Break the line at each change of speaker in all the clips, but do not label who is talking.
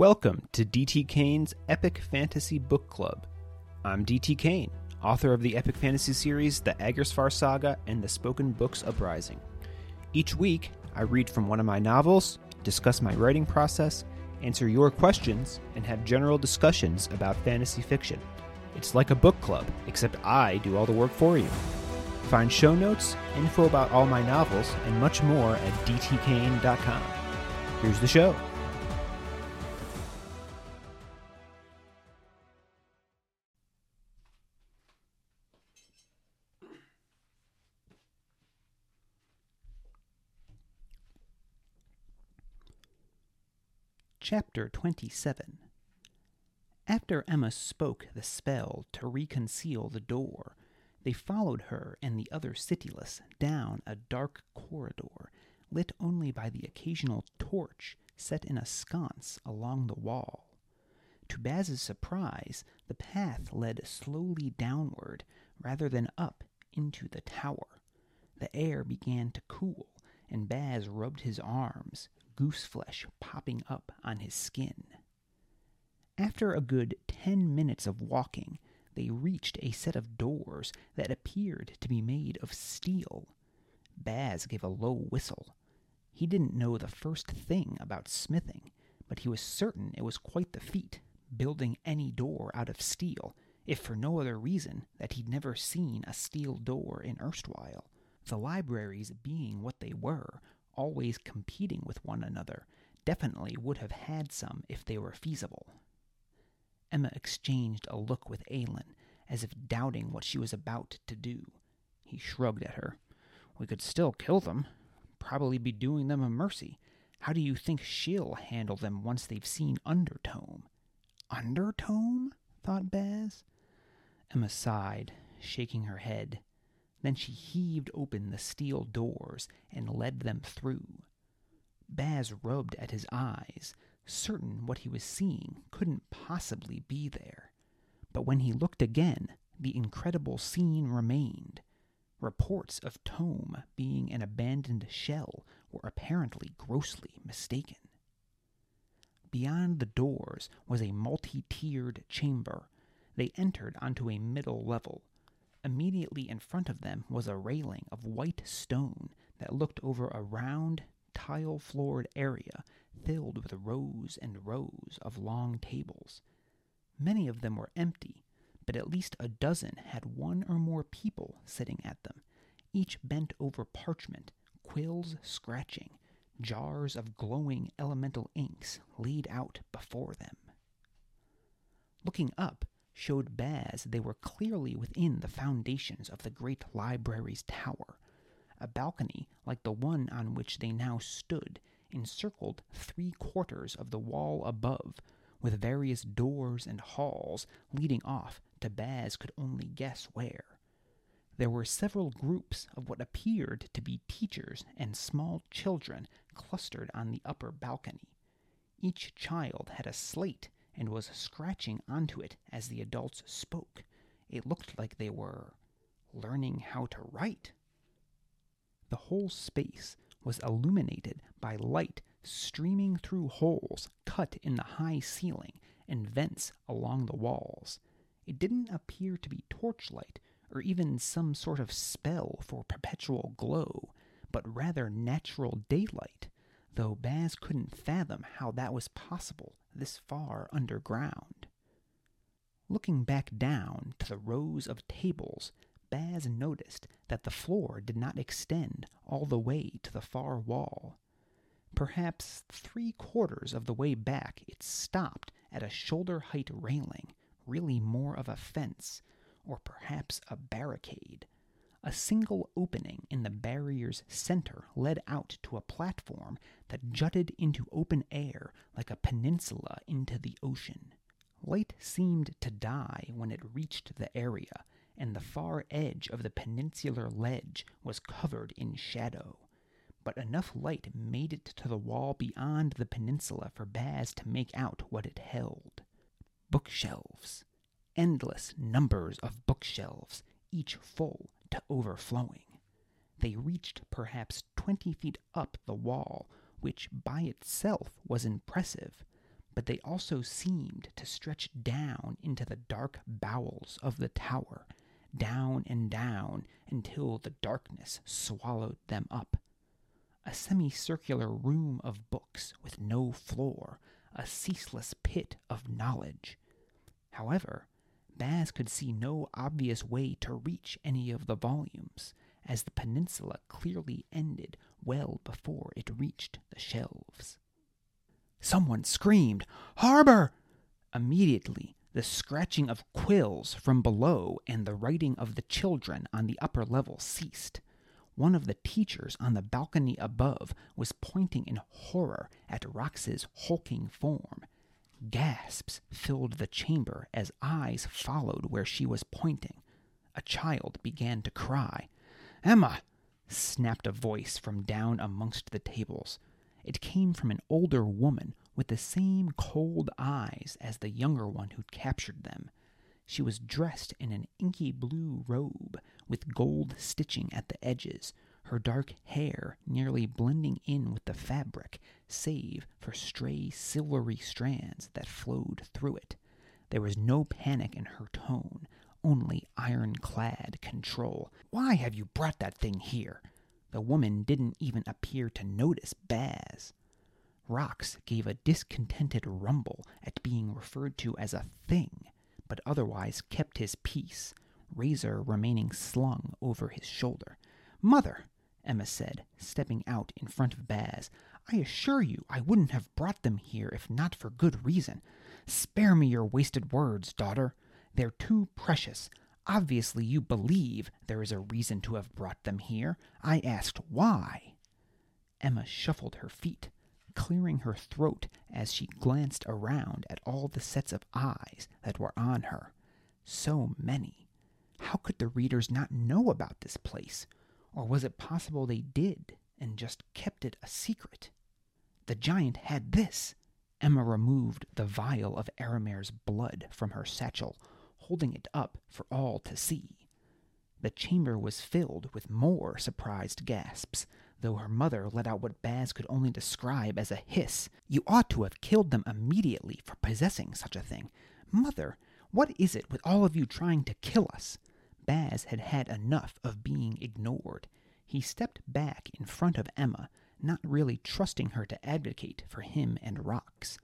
Welcome to DT Kane's Epic Fantasy Book Club. I'm DT Kane, author of the epic fantasy series The Agersfar Saga and the Spoken Books Uprising. Each week, I read from one of my novels, discuss my writing process, answer your questions, and have general discussions about fantasy fiction. It's like a book club, except I do all the work for you. Find show notes, info about all my novels, and much more at dtkane.com. Here's the show. Chapter 27 After Emma spoke the spell to reconceal the door, they followed her and the other cityless down a dark corridor, lit only by the occasional torch set in a sconce along the wall. To Baz's surprise, the path led slowly downward rather than up into the tower. The air began to cool, and Baz rubbed his arms, goose flesh popping up on his skin. After a good ten minutes of walking, they reached a set of doors that appeared to be made of steel. Baz gave a low whistle. He didn't know the first thing about smithing, but he was certain it was quite the feat, building any door out of steel, if for no other reason that he'd never seen a steel door in erstwhile. The libraries being what they were, always competing with one another, definitely would have had some if they were feasible. Emma exchanged a look with Aelin, as if doubting what she was about to do. He shrugged at her. We could still kill them. Probably be doing them a mercy. How do you think she'll handle them once they've seen Undertome? Undertome? thought Baz. Emma sighed, shaking her head. Then she heaved open the steel doors and led them through. Baz rubbed at his eyes, certain what he was seeing couldn't possibly be there. But when he looked again, the incredible scene remained. Reports of Tome being an abandoned shell were apparently grossly mistaken. Beyond the doors was a multi tiered chamber. They entered onto a middle level. Immediately in front of them was a railing of white stone that looked over a round, tile floored area filled with rows and rows of long tables. Many of them were empty, but at least a dozen had one or more people sitting at them, each bent over parchment, quills scratching, jars of glowing elemental inks laid out before them. Looking up showed Baz they were clearly within the foundations of the great library's tower. A balcony like the one on which they now stood encircled three quarters of the wall above, with various doors and halls leading off to Baz could only guess where. There were several groups of what appeared to be teachers and small children clustered on the upper balcony. Each child had a slate and was scratching onto it as the adults spoke. It looked like they were learning how to write. The whole space was illuminated by light streaming through holes cut in the high ceiling and vents along the walls. It didn't appear to be torchlight or even some sort of spell for perpetual glow, but rather natural daylight, though Baz couldn't fathom how that was possible this far underground. Looking back down to the rows of tables, Baz noticed that the floor did not extend all the way to the far wall. Perhaps three quarters of the way back it stopped at a shoulder height railing, really more of a fence, or perhaps a barricade. A single opening in the barrier's center led out to a platform that jutted into open air like a peninsula into the ocean. Light seemed to die when it reached the area, and the far edge of the peninsular ledge was covered in shadow. But enough light made it to the wall beyond the peninsula for Baz to make out what it held. Bookshelves. Endless numbers of bookshelves, each full to overflowing. They reached perhaps twenty feet up the wall, which by itself was impressive, but they also seemed to stretch down into the dark bowels of the tower, down and down until the darkness swallowed them up. A semicircular room of books with no floor, a ceaseless pit of knowledge. However, Baz could see no obvious way to reach any of the volumes, as the peninsula clearly ended well before it reached the shelves. Someone screamed, Harbor! Immediately, the scratching of quills from below and the writing of the children on the upper level ceased. One of the teachers on the balcony above was pointing in horror at Rox's hulking form. Gasps filled the chamber as eyes followed where she was pointing. A child began to cry. Emma! snapped a voice from down amongst the tables. It came from an older woman with the same cold eyes as the younger one who'd captured them. She was dressed in an inky blue robe with gold stitching at the edges, her dark hair nearly blending in with the fabric, save for stray silvery strands that flowed through it. There was no panic in her tone, only ironclad control. Why have you brought that thing here? The woman didn't even appear to notice Baz. Rox gave a discontented rumble at being referred to as a thing, but otherwise kept his peace, razor remaining slung over his shoulder. Mother, Emma said, stepping out in front of Baz, I assure you I wouldn't have brought them here if not for good reason. Spare me your wasted words, daughter. They're too precious. Obviously, you believe there is a reason to have brought them here. I asked why. Emma shuffled her feet, clearing her throat as she glanced around at all the sets of eyes that were on her. So many. How could the readers not know about this place? Or was it possible they did and just kept it a secret? The giant had this. Emma removed the vial of Aramer's blood from her satchel, holding it up for all to see. The chamber was filled with more surprised gasps, though her mother let out what Baz could only describe as a hiss. You ought to have killed them immediately for possessing such a thing. Mother, what is it with all of you trying to kill us? Baz had had enough of being ignored. He stepped back in front of Emma, not really trusting her to advocate for him and Rox.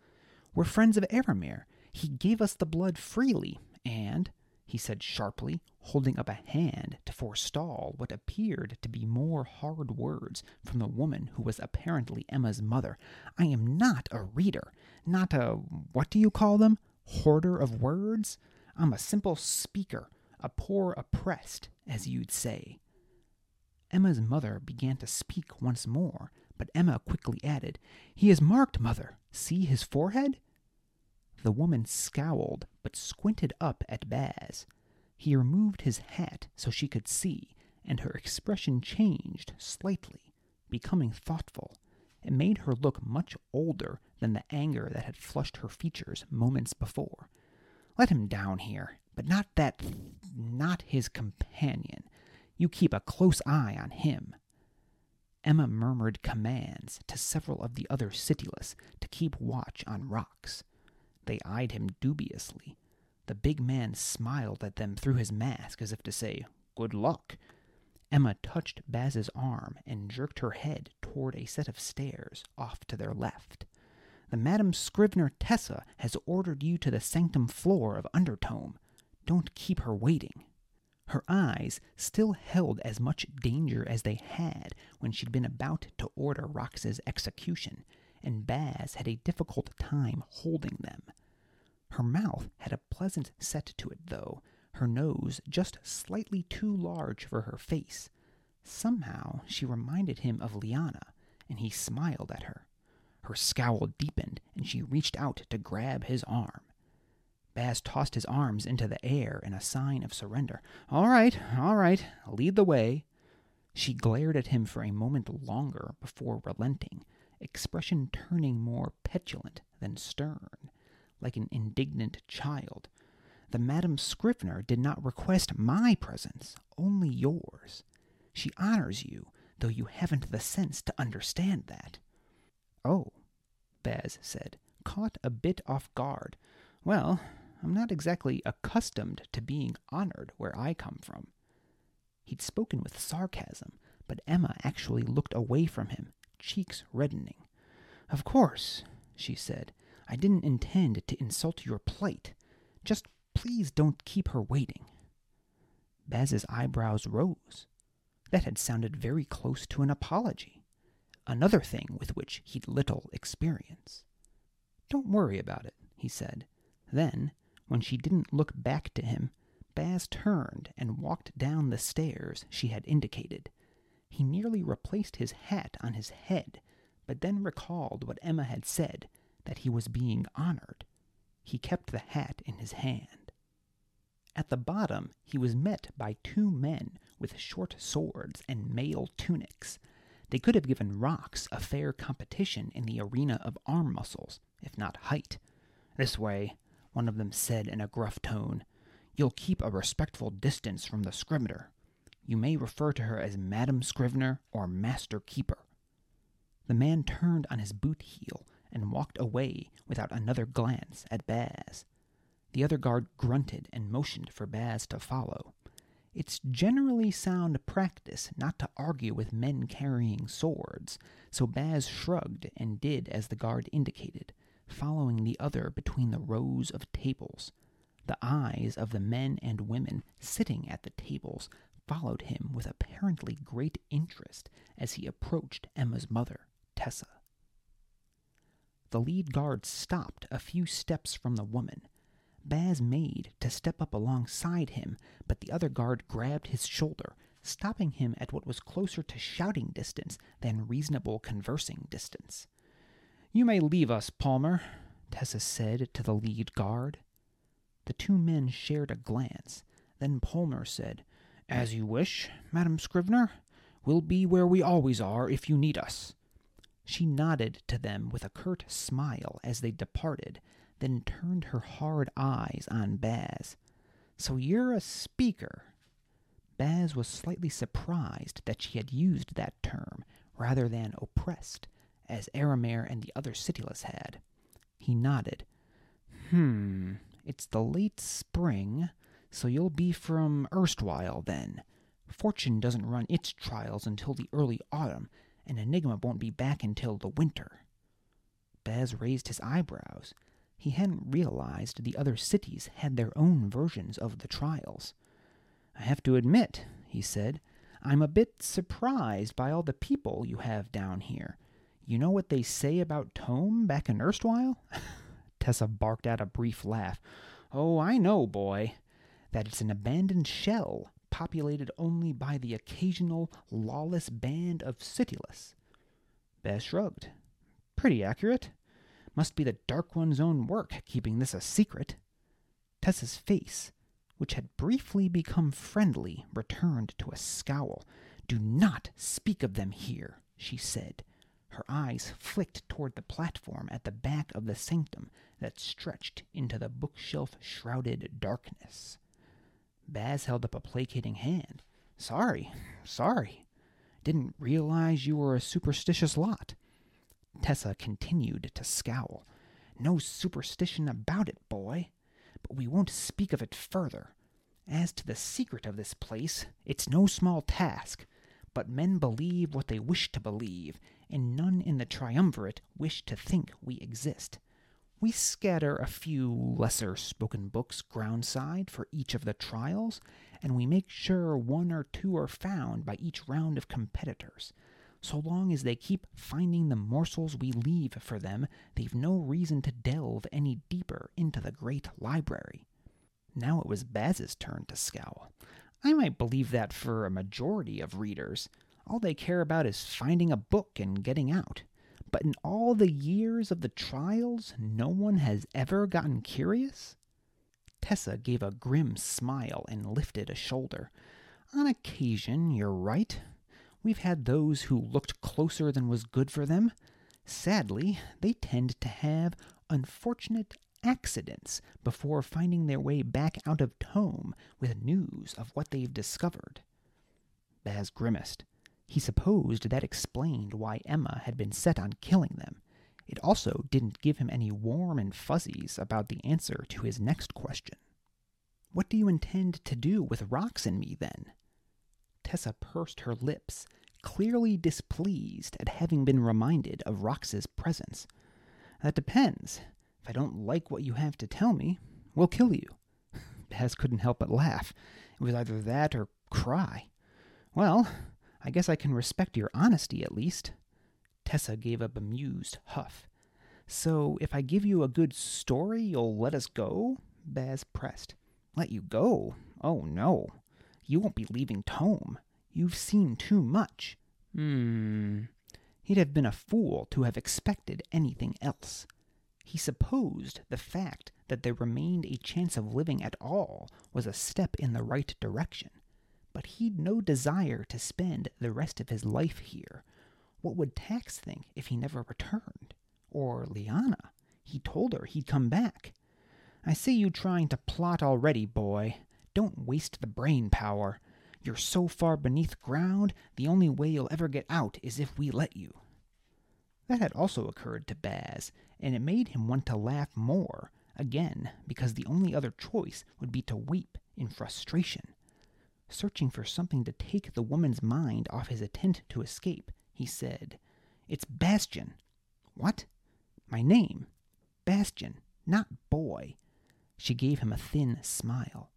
We're friends of Aramer. He gave us the blood freely, and, he said sharply, holding up a hand to forestall what appeared to be more hard words from the woman who was apparently Emma's mother, I am not a reader, not a what do you call them? Hoarder of words? I'm a simple speaker, a poor oppressed, as you'd say. Emma's mother began to speak once more, but Emma quickly added, He is marked, mother. See his forehead? The woman scowled, but squinted up at Baz. He removed his hat so she could see, and her expression changed slightly, becoming thoughtful. It made her look much older than the anger that had flushed her features moments before. Let him down here, but not that. not his companion. You keep a close eye on him. Emma murmured commands to several of the other cityless to keep watch on Rox. They eyed him dubiously. The big man smiled at them through his mask as if to say, Good luck. Emma touched Baz's arm and jerked her head toward a set of stairs off to their left. The Madam Scrivener Tessa has ordered you to the sanctum floor of Undertome. Don't keep her waiting. Her eyes still held as much danger as they had when she'd been about to order Rox's execution, and Baz had a difficult time holding them. Her mouth had a pleasant set to it, though, her nose just slightly too large for her face. Somehow she reminded him of Liana, and he smiled at her. Her scowl deepened, and she reached out to grab his arm. Baz tossed his arms into the air in a sign of surrender. All right, all right, lead the way. She glared at him for a moment longer before relenting, expression turning more petulant than stern, like an indignant child. The Madam Scrivener did not request my presence, only yours. She honors you, though you haven't the sense to understand that. Oh, Baz said, caught a bit off guard. Well, I'm not exactly accustomed to being honored where I come from. He'd spoken with sarcasm, but Emma actually looked away from him, cheeks reddening. Of course, she said. I didn't intend to insult your plight. Just please don't keep her waiting. Baz's eyebrows rose. That had sounded very close to an apology, another thing with which he'd little experience. Don't worry about it, he said. Then, when she didn't look back to him, Baz turned and walked down the stairs she had indicated. He nearly replaced his hat on his head, but then recalled what Emma had said that he was being honored. He kept the hat in his hand. At the bottom, he was met by two men with short swords and mail tunics. They could have given Rox a fair competition in the arena of arm muscles, if not height. This way, one of them said in a gruff tone. You'll keep a respectful distance from the scrivener. You may refer to her as Madam Scrivener or Master Keeper. The man turned on his boot heel and walked away without another glance at Baz. The other guard grunted and motioned for Baz to follow. It's generally sound practice not to argue with men carrying swords, so Baz shrugged and did as the guard indicated, following the other between the rows of tables. The eyes of the men and women sitting at the tables followed him with apparently great interest as he approached Emma's mother, Tessa. The lead guard stopped a few steps from the woman. Baz made to step up alongside him, but the other guard grabbed his shoulder, stopping him at what was closer to shouting distance than reasonable conversing distance. You may leave us, Palmer, Tessa said to the lead guard. The two men shared a glance. Then Palmer said, As you wish, Madam Scrivener. We'll be where we always are if you need us. She nodded to them with a curt smile as they departed, then turned her hard eyes on Baz. So you're a speaker. Baz was slightly surprised that she had used that term rather than oppressed, as Aramir and the other cityless had. He nodded. Hmm, it's the late spring, so you'll be from erstwhile then. Fortune doesn't run its trials until the early autumn, and Enigma won't be back until the winter. Baz raised his eyebrows. He hadn't realized the other cities had their own versions of the trials. I have to admit, he said, I'm a bit surprised by all the people you have down here. You know what they say about Tome back in erstwhile? Tessa barked out a brief laugh. Oh, I know, boy. That it's an abandoned shell, populated only by the occasional lawless band of cityless. Baz shrugged. Pretty accurate. Must be the Dark One's own work keeping this a secret. Tessa's face, which had briefly become friendly, returned to a scowl. Do not speak of them here, she said. Her eyes flicked toward the platform at the back of the sanctum that stretched into the bookshelf shrouded darkness. Baz held up a placating hand. Sorry, sorry. Didn't realize you were a superstitious lot. Tessa continued to scowl. No superstition about it, boy. But we won't speak of it further. As to the secret of this place, it's no small task. But men believe what they wish to believe, and none in the triumvirate wish to think we exist. We scatter a few lesser spoken books groundside for each of the trials, and we make sure one or two are found by each round of competitors. So long as they keep finding the morsels we leave for them, they've no reason to delve any deeper into the great library. Now it was Baz's turn to scowl. I might believe that for a majority of readers. All they care about is finding a book and getting out. But in all the years of the trials, no one has ever gotten curious? Tessa gave a grim smile and lifted a shoulder. On occasion, you're right. We've had those who looked closer than was good for them. Sadly, they tend to have unfortunate accidents before finding their way back out of Tome with news of what they've discovered. Baz grimaced. He supposed that explained why Emma had been set on killing them. It also didn't give him any warm and fuzzies about the answer to his next question. What do you intend to do with Rox and me, then? Tessa pursed her lips, clearly displeased at having been reminded of Rox's presence. That depends. If I don't like what you have to tell me, we'll kill you. Baz couldn't help but laugh. It was either that or cry. Well, I guess I can respect your honesty at least. Tessa gave a bemused huff. So, if I give you a good story, you'll let us go? Baz pressed. Let you go? Oh, no. You won't be leaving Tome. You've seen too much. Hmm. He'd have been a fool to have expected anything else. He supposed the fact that there remained a chance of living at all was a step in the right direction, but he'd no desire to spend the rest of his life here. What would Tax think if he never returned? Or Liana? He told her he'd come back. I see you trying to plot already, boy. Don't waste the brain power. You're so far beneath ground, the only way you'll ever get out is if we let you. That had also occurred to Baz, and it made him want to laugh more, again, because the only other choice would be to weep in frustration. Searching for something to take the woman's mind off his attempt to escape, he said, It's Bastian. What? My name. Bastian, not boy. She gave him a thin smile.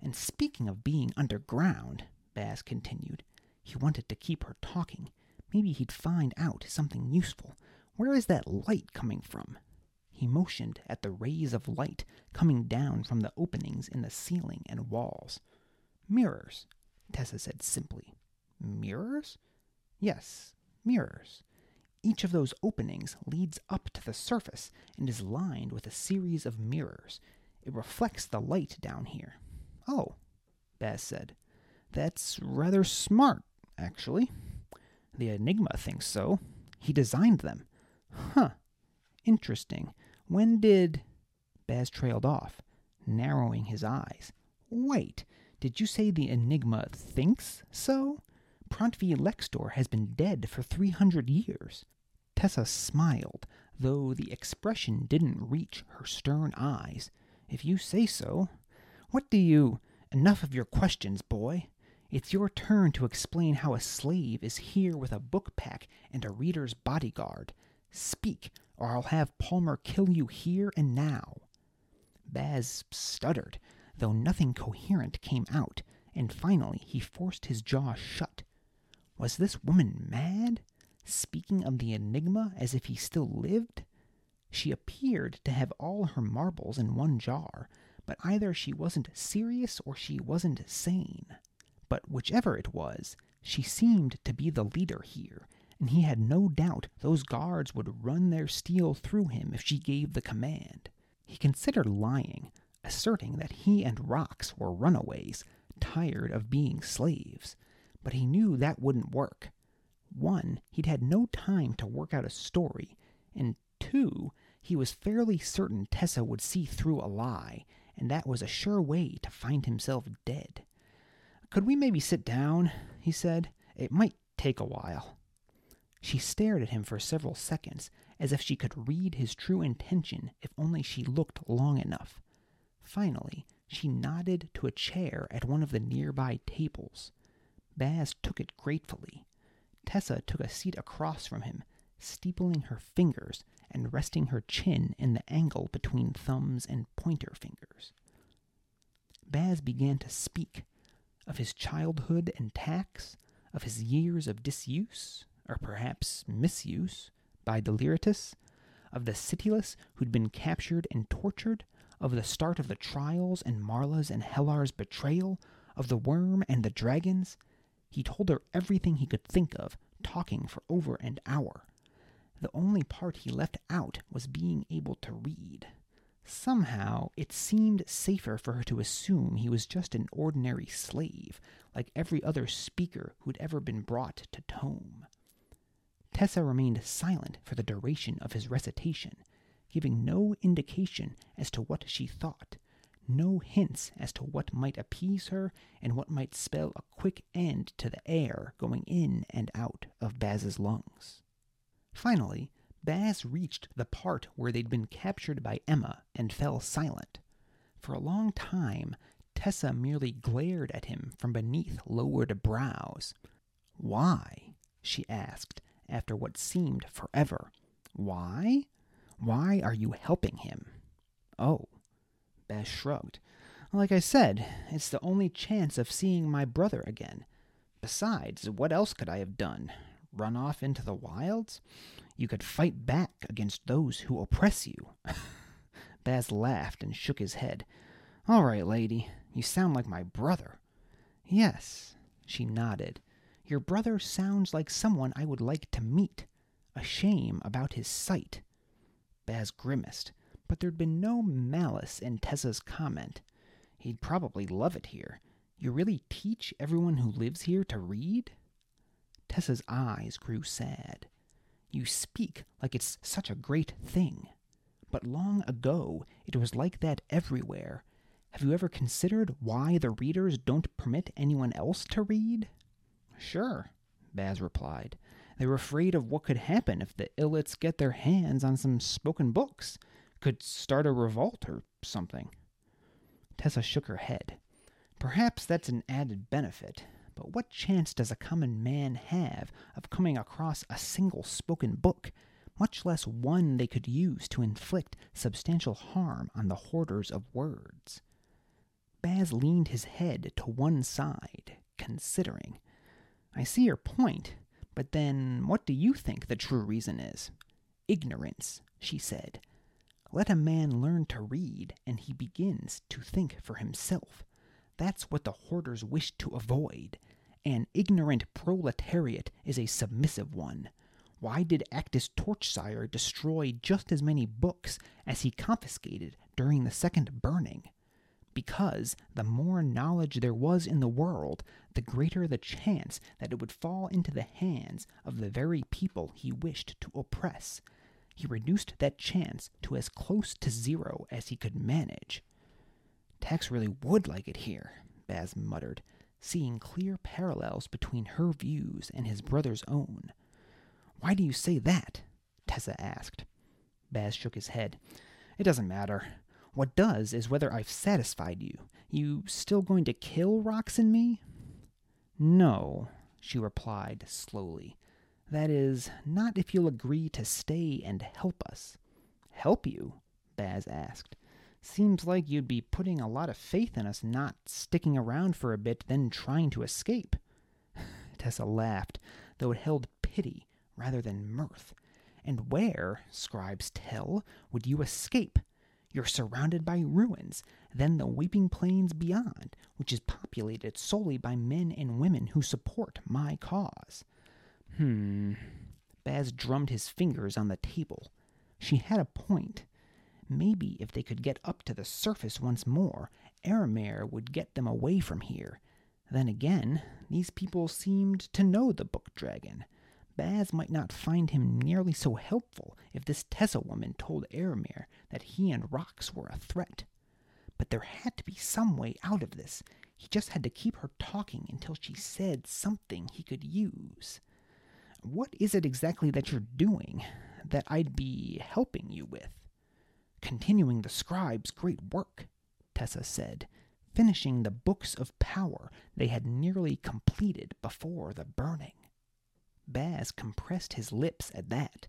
And speaking of being underground, Baz continued, he wanted to keep her talking. Maybe he'd find out something useful. Where is that light coming from? He motioned at the rays of light coming down from the openings in the ceiling and walls. Mirrors, Tessa said simply. Mirrors? Yes, mirrors. Each of those openings leads up to the surface and is lined with a series of mirrors. It reflects the light down here. Oh, Baz said. That's rather smart, actually. The Enigma thinks so. He designed them. Huh. Interesting. When did. Baz trailed off, narrowing his eyes. Wait, did you say the Enigma thinks so? Prantvi Lextor has been dead for 300 years. Tessa smiled, though the expression didn't reach her stern eyes. If you say so. What do you. Enough of your questions, boy. It's your turn to explain how a slave is here with a book pack and a reader's bodyguard. Speak, or I'll have Palmer kill you here and now. Baz stuttered, though nothing coherent came out, and finally he forced his jaw shut. Was this woman mad? Speaking of the enigma as if he still lived? She appeared to have all her marbles in one jar, but either she wasn't serious or she wasn't sane. But whichever it was, she seemed to be the leader here, and he had no doubt those guards would run their steel through him if she gave the command. He considered lying, asserting that he and Rox were runaways, tired of being slaves, but he knew that wouldn't work. One, he'd had no time to work out a story, and two, he was fairly certain Tessa would see through a lie, and that was a sure way to find himself dead. Could we maybe sit down? he said. It might take a while. She stared at him for several seconds, as if she could read his true intention if only she looked long enough. Finally, she nodded to a chair at one of the nearby tables. Baz took it gratefully. Tessa took a seat across from him, steepling her fingers and resting her chin in the angle between thumbs and pointer fingers. Baz began to speak of his childhood and tax, of his years of disuse, or perhaps misuse, by Deliritus, of the Cityless who'd been captured and tortured, of the start of the trials and Marla's and Hellar's betrayal, of the worm and the dragons. He told her everything he could think of, talking for over an hour. The only part he left out was being able to read. Somehow, it seemed safer for her to assume he was just an ordinary slave, like every other speaker who'd ever been brought to Tome. Tessa remained silent for the duration of his recitation, giving no indication as to what she thought, no hints as to what might appease her and what might spell a quick end to the air going in and out of Baz's lungs. Finally, Baz reached the part where they'd been captured by Emma and fell silent. For a long time, Tessa merely glared at him from beneath lowered brows. Why? she asked, after what seemed forever. Why? Why are you helping him? Oh. Baz shrugged. Like I said, it's the only chance of seeing my brother again. Besides, what else could I have done? Run off into the wilds? You could fight back against those who oppress you. Baz laughed and shook his head. All right, lady, you sound like my brother. Yes, she nodded. Your brother sounds like someone I would like to meet. A shame about his sight. Baz grimaced, but there'd been no malice in Tessa's comment. He'd probably love it here. You really teach everyone who lives here to read? Tessa's eyes grew sad. You speak like it's such a great thing. But long ago, it was like that everywhere. Have you ever considered why the readers don't permit anyone else to read? Sure, Baz replied. They're afraid of what could happen if the Illits get their hands on some spoken books. Could start a revolt or something. Tessa shook her head. Perhaps that's an added benefit, but what chance does a common man have of coming across a single spoken book, much less one they could use to inflict substantial harm on the hoarders of words? Baz leaned his head to one side, considering. I see your point, but then what do you think the true reason is? Ignorance, she said. Let a man learn to read, and he begins to think for himself. That's what the hoarders wish to avoid. An ignorant proletariat is a submissive one. Why did Acktus Torchsire destroy just as many books as he confiscated during the second burning? Because the more knowledge there was in the world, the greater the chance that it would fall into the hands of the very people he wished to oppress. He reduced that chance to as close to zero as he could manage. Tex really would like it here, Baz muttered, seeing clear parallels between her views and his brother's own. Why do you say that? Tessa asked. Baz shook his head. It doesn't matter. What does is whether I've satisfied you. You still going to kill Rox and me? No, she replied slowly. That is, not if you'll agree to stay and help us. Help you? Baz asked. Seems like you'd be putting a lot of faith in us not sticking around for a bit, then trying to escape. Tessa laughed, though it held pity rather than mirth. And where, scribes tell, would you escape? You're surrounded by ruins, then the weeping plains beyond, which is populated solely by men and women who support my cause. Hmm. Baz drummed his fingers on the table. She had a point. Maybe if they could get up to the surface once more, Aramare would get them away from here. Then again, these people seemed to know the Book Dragon. Baz might not find him nearly so helpful if this Tessa woman told Aramare that he and Rox were a threat. But there had to be some way out of this. He just had to keep her talking until she said something he could use. What is it exactly that you're doing that I'd be helping you with? Continuing the scribe's great work, Tessa said, finishing the books of power they had nearly completed before the burning. Baz compressed his lips at that,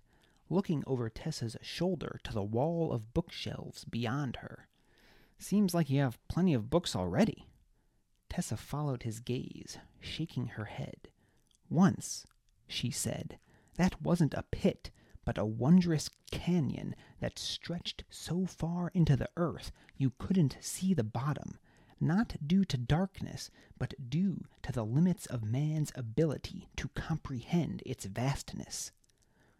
looking over Tessa's shoulder to the wall of bookshelves beyond her. Seems like you have plenty of books already. Tessa followed his gaze, shaking her head. Once, she said, that wasn't a pit, but a wondrous canyon that stretched so far into the earth you couldn't see the bottom, not due to darkness, but due to the limits of man's ability to comprehend its vastness.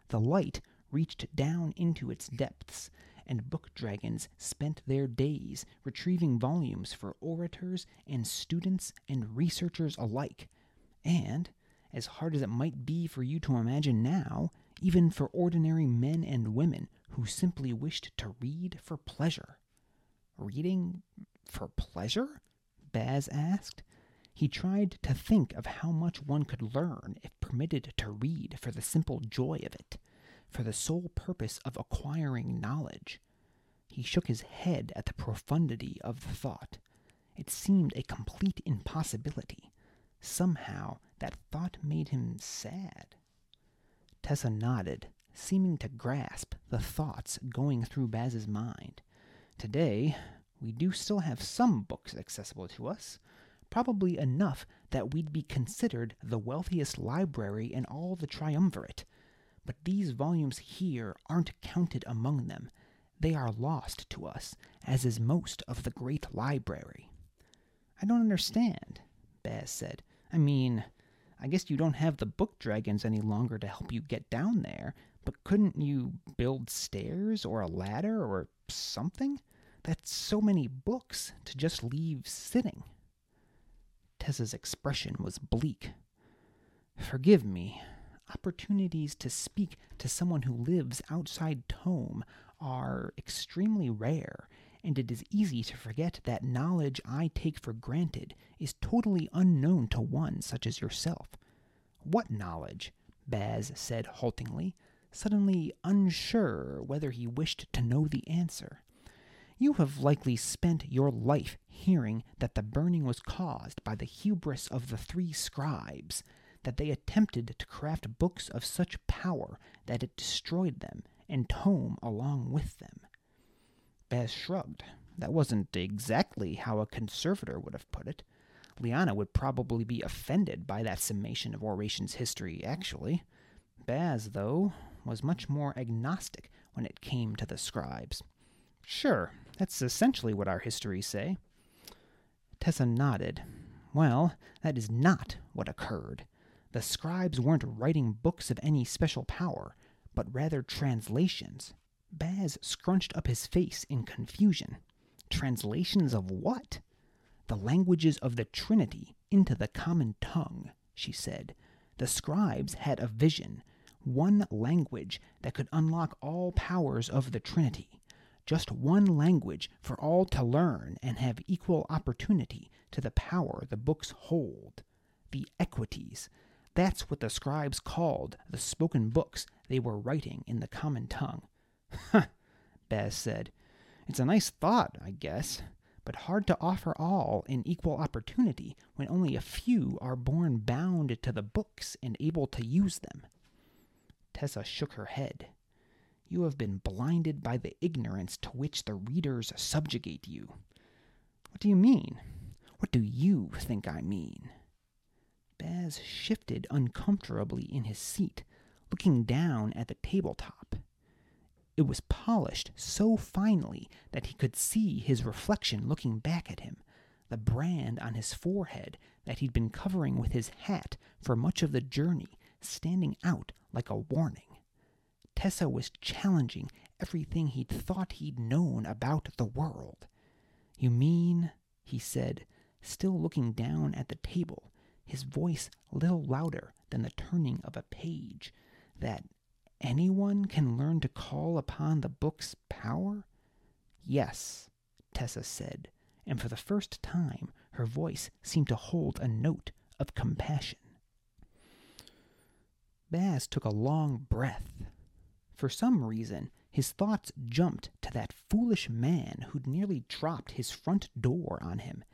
The light reached down into its depths, and book dragons spent their days retrieving volumes for orators and students and researchers alike. And, as hard as it might be for you to imagine now, even for ordinary men and women who simply wished to read for pleasure. Reading for pleasure? Baz asked. He tried to think of how much one could learn if permitted to read for the simple joy of it. for the sole purpose of acquiring knowledge. He shook his head at the profundity of the thought. It seemed a complete impossibility. Somehow, that thought made him sad. Tessa nodded, seeming to grasp the thoughts going through Baz's mind. Today, we do still have some books accessible to us, probably enough that we'd be considered the wealthiest library in all the triumvirate. But these volumes here aren't counted among them. They are lost to us, as is most of the great library. I don't understand, Baz said. I mean, I guess you don't have the book dragons any longer to help you get down there, but couldn't you build stairs or a ladder or something? That's so many books to just leave sitting. Tessa's expression was bleak. Forgive me. Opportunities to speak to someone who lives outside Tome are extremely rare, and it is easy to forget that knowledge I take for granted is totally unknown to one such as yourself. What knowledge? Baz said haltingly, suddenly unsure whether he wished to know the answer. You have likely spent your life hearing that the burning was caused by the hubris of the three scribes, that they attempted to craft books of such power that it destroyed them and Tome along with them. Baz shrugged. That wasn't exactly how a conservator would have put it. Liana would probably be offended by that summation of Oration's history, actually. Baz, though, was much more agnostic when it came to the scribes. Sure, that's essentially what our histories say. Tessa nodded. Well, that is not what occurred. The scribes weren't writing books of any special power, but rather translations. Baz scrunched up his face in confusion. Translations of what? The languages of the Trinity into the common tongue, she said. The scribes had a vision, one language that could unlock all powers of the Trinity just one language for all to learn and have equal opportunity to the power the books hold. The equities. That's what the scribes called the spoken books they were writing in the common tongue. Huh, Baz said. It's a nice thought, I guess, but hard to offer all an equal opportunity when only a few are born bound to the books and able to use them. Tessa shook her head. You have been blinded by the ignorance to which the readers subjugate you. What do you mean? What do you think I mean? Baz shifted uncomfortably in his seat, looking down at the tabletop. It was polished so finely that he could see his reflection looking back at him, the brand on his forehead that he'd been covering with his hat for much of the journey standing out like a warning. Tessa was challenging everything he'd thought he'd known about the world. You mean, he said, still looking down at the table, his voice little louder than the turning of a page, that anyone can learn to call upon the book's power? Yes, Tessa said, and for the first time her voice seemed to hold a note of compassion. Baz took a long breath for some reason, his thoughts jumped to that foolish man who'd nearly dropped his front door on him.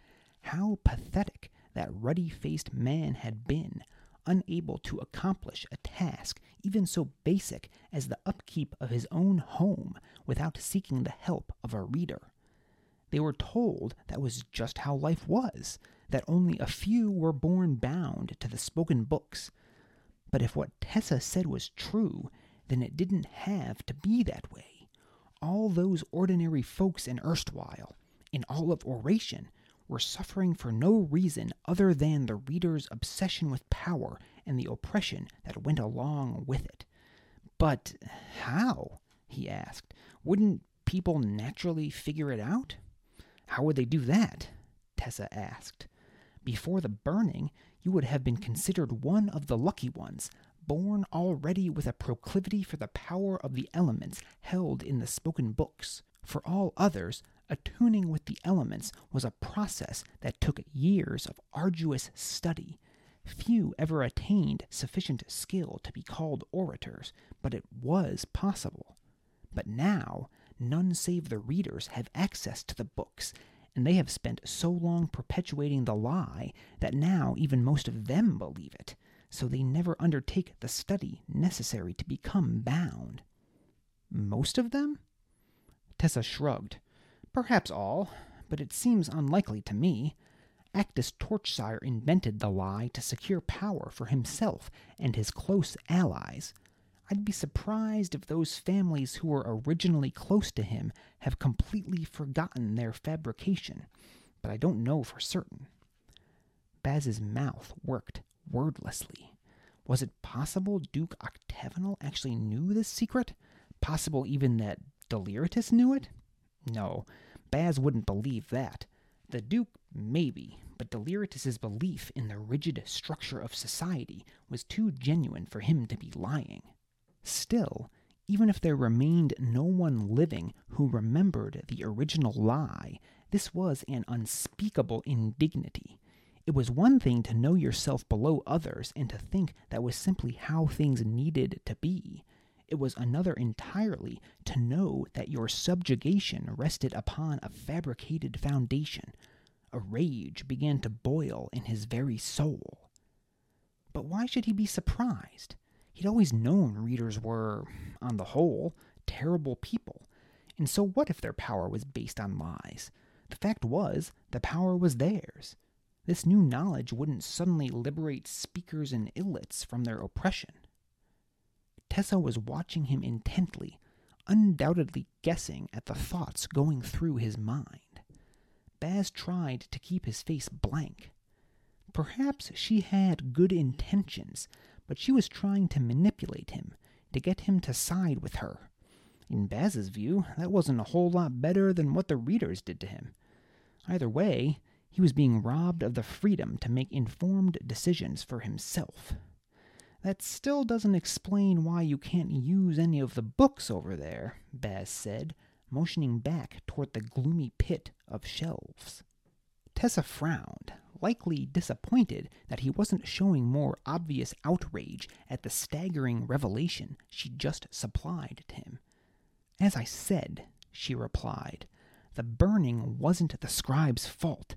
How pathetic that ruddy faced man had been, unable to accomplish a task even so basic as the upkeep of his own home without seeking the help of a reader. They were told that was just how life was, that only a few were born bound to the spoken books. But if what Tessa said was true, then it didn't have to be that way. All those ordinary folks in erstwhile, in all of oration, were suffering for no reason other than the reader's obsession with power and the oppression that went along with it. But how? he asked. Wouldn't people naturally figure it out? How would they do that? Tessa asked. Before the burning, you would have been considered one of the lucky ones, born already with a proclivity for the power of the elements held in the spoken books. For all others, attuning with the elements was a process that took years of arduous study. Few ever attained sufficient skill to be called orators, but it was possible. But now, none save the readers have access to the books, and they have spent so long perpetuating the lie that now even most of them believe it, so they never undertake the study necessary to become bound. Most of them? Tessa shrugged. Perhaps all, but it seems unlikely to me. Acktus Torchsire invented the lie to secure power for himself and his close allies. I'd be surprised if those families who were originally close to him have completely forgotten their fabrication, but I don't know for certain. Baz's mouth worked wordlessly. Was it possible Duke Octavianal actually knew this secret? Possible even that Deliritus knew it? No, Baz wouldn't believe that. The Duke, maybe, but Deliritus's belief in the rigid structure of society was too genuine for him to be lying. Still, even if there remained no one living who remembered the original lie, this was an unspeakable indignity. It was one thing to know yourself below others and to think that was simply how things needed to be. It was another entirely to know that your subjugation rested upon a fabricated foundation. A rage began to boil in his very soul. But why should he be surprised? He'd always known readers were, on the whole, terrible people. And so what if their power was based on lies? The fact was, the power was theirs. This new knowledge wouldn't suddenly liberate speakers and illits from their oppression. Tessa was watching him intently, undoubtedly guessing at the thoughts going through his mind. Baz tried to keep his face blank. Perhaps she had good intentions, but she was trying to manipulate him, to get him to side with her. In Baz's view, that wasn't a whole lot better than what the readers did to him. Either way, he was being robbed of the freedom to make informed decisions for himself. That still doesn't explain why you can't use any of the books over there, Baz said, motioning back toward the gloomy pit of shelves. Tessa frowned, likely disappointed that he wasn't showing more obvious outrage at the staggering revelation she just supplied to him. As I said, she replied, the burning wasn't the scribe's fault.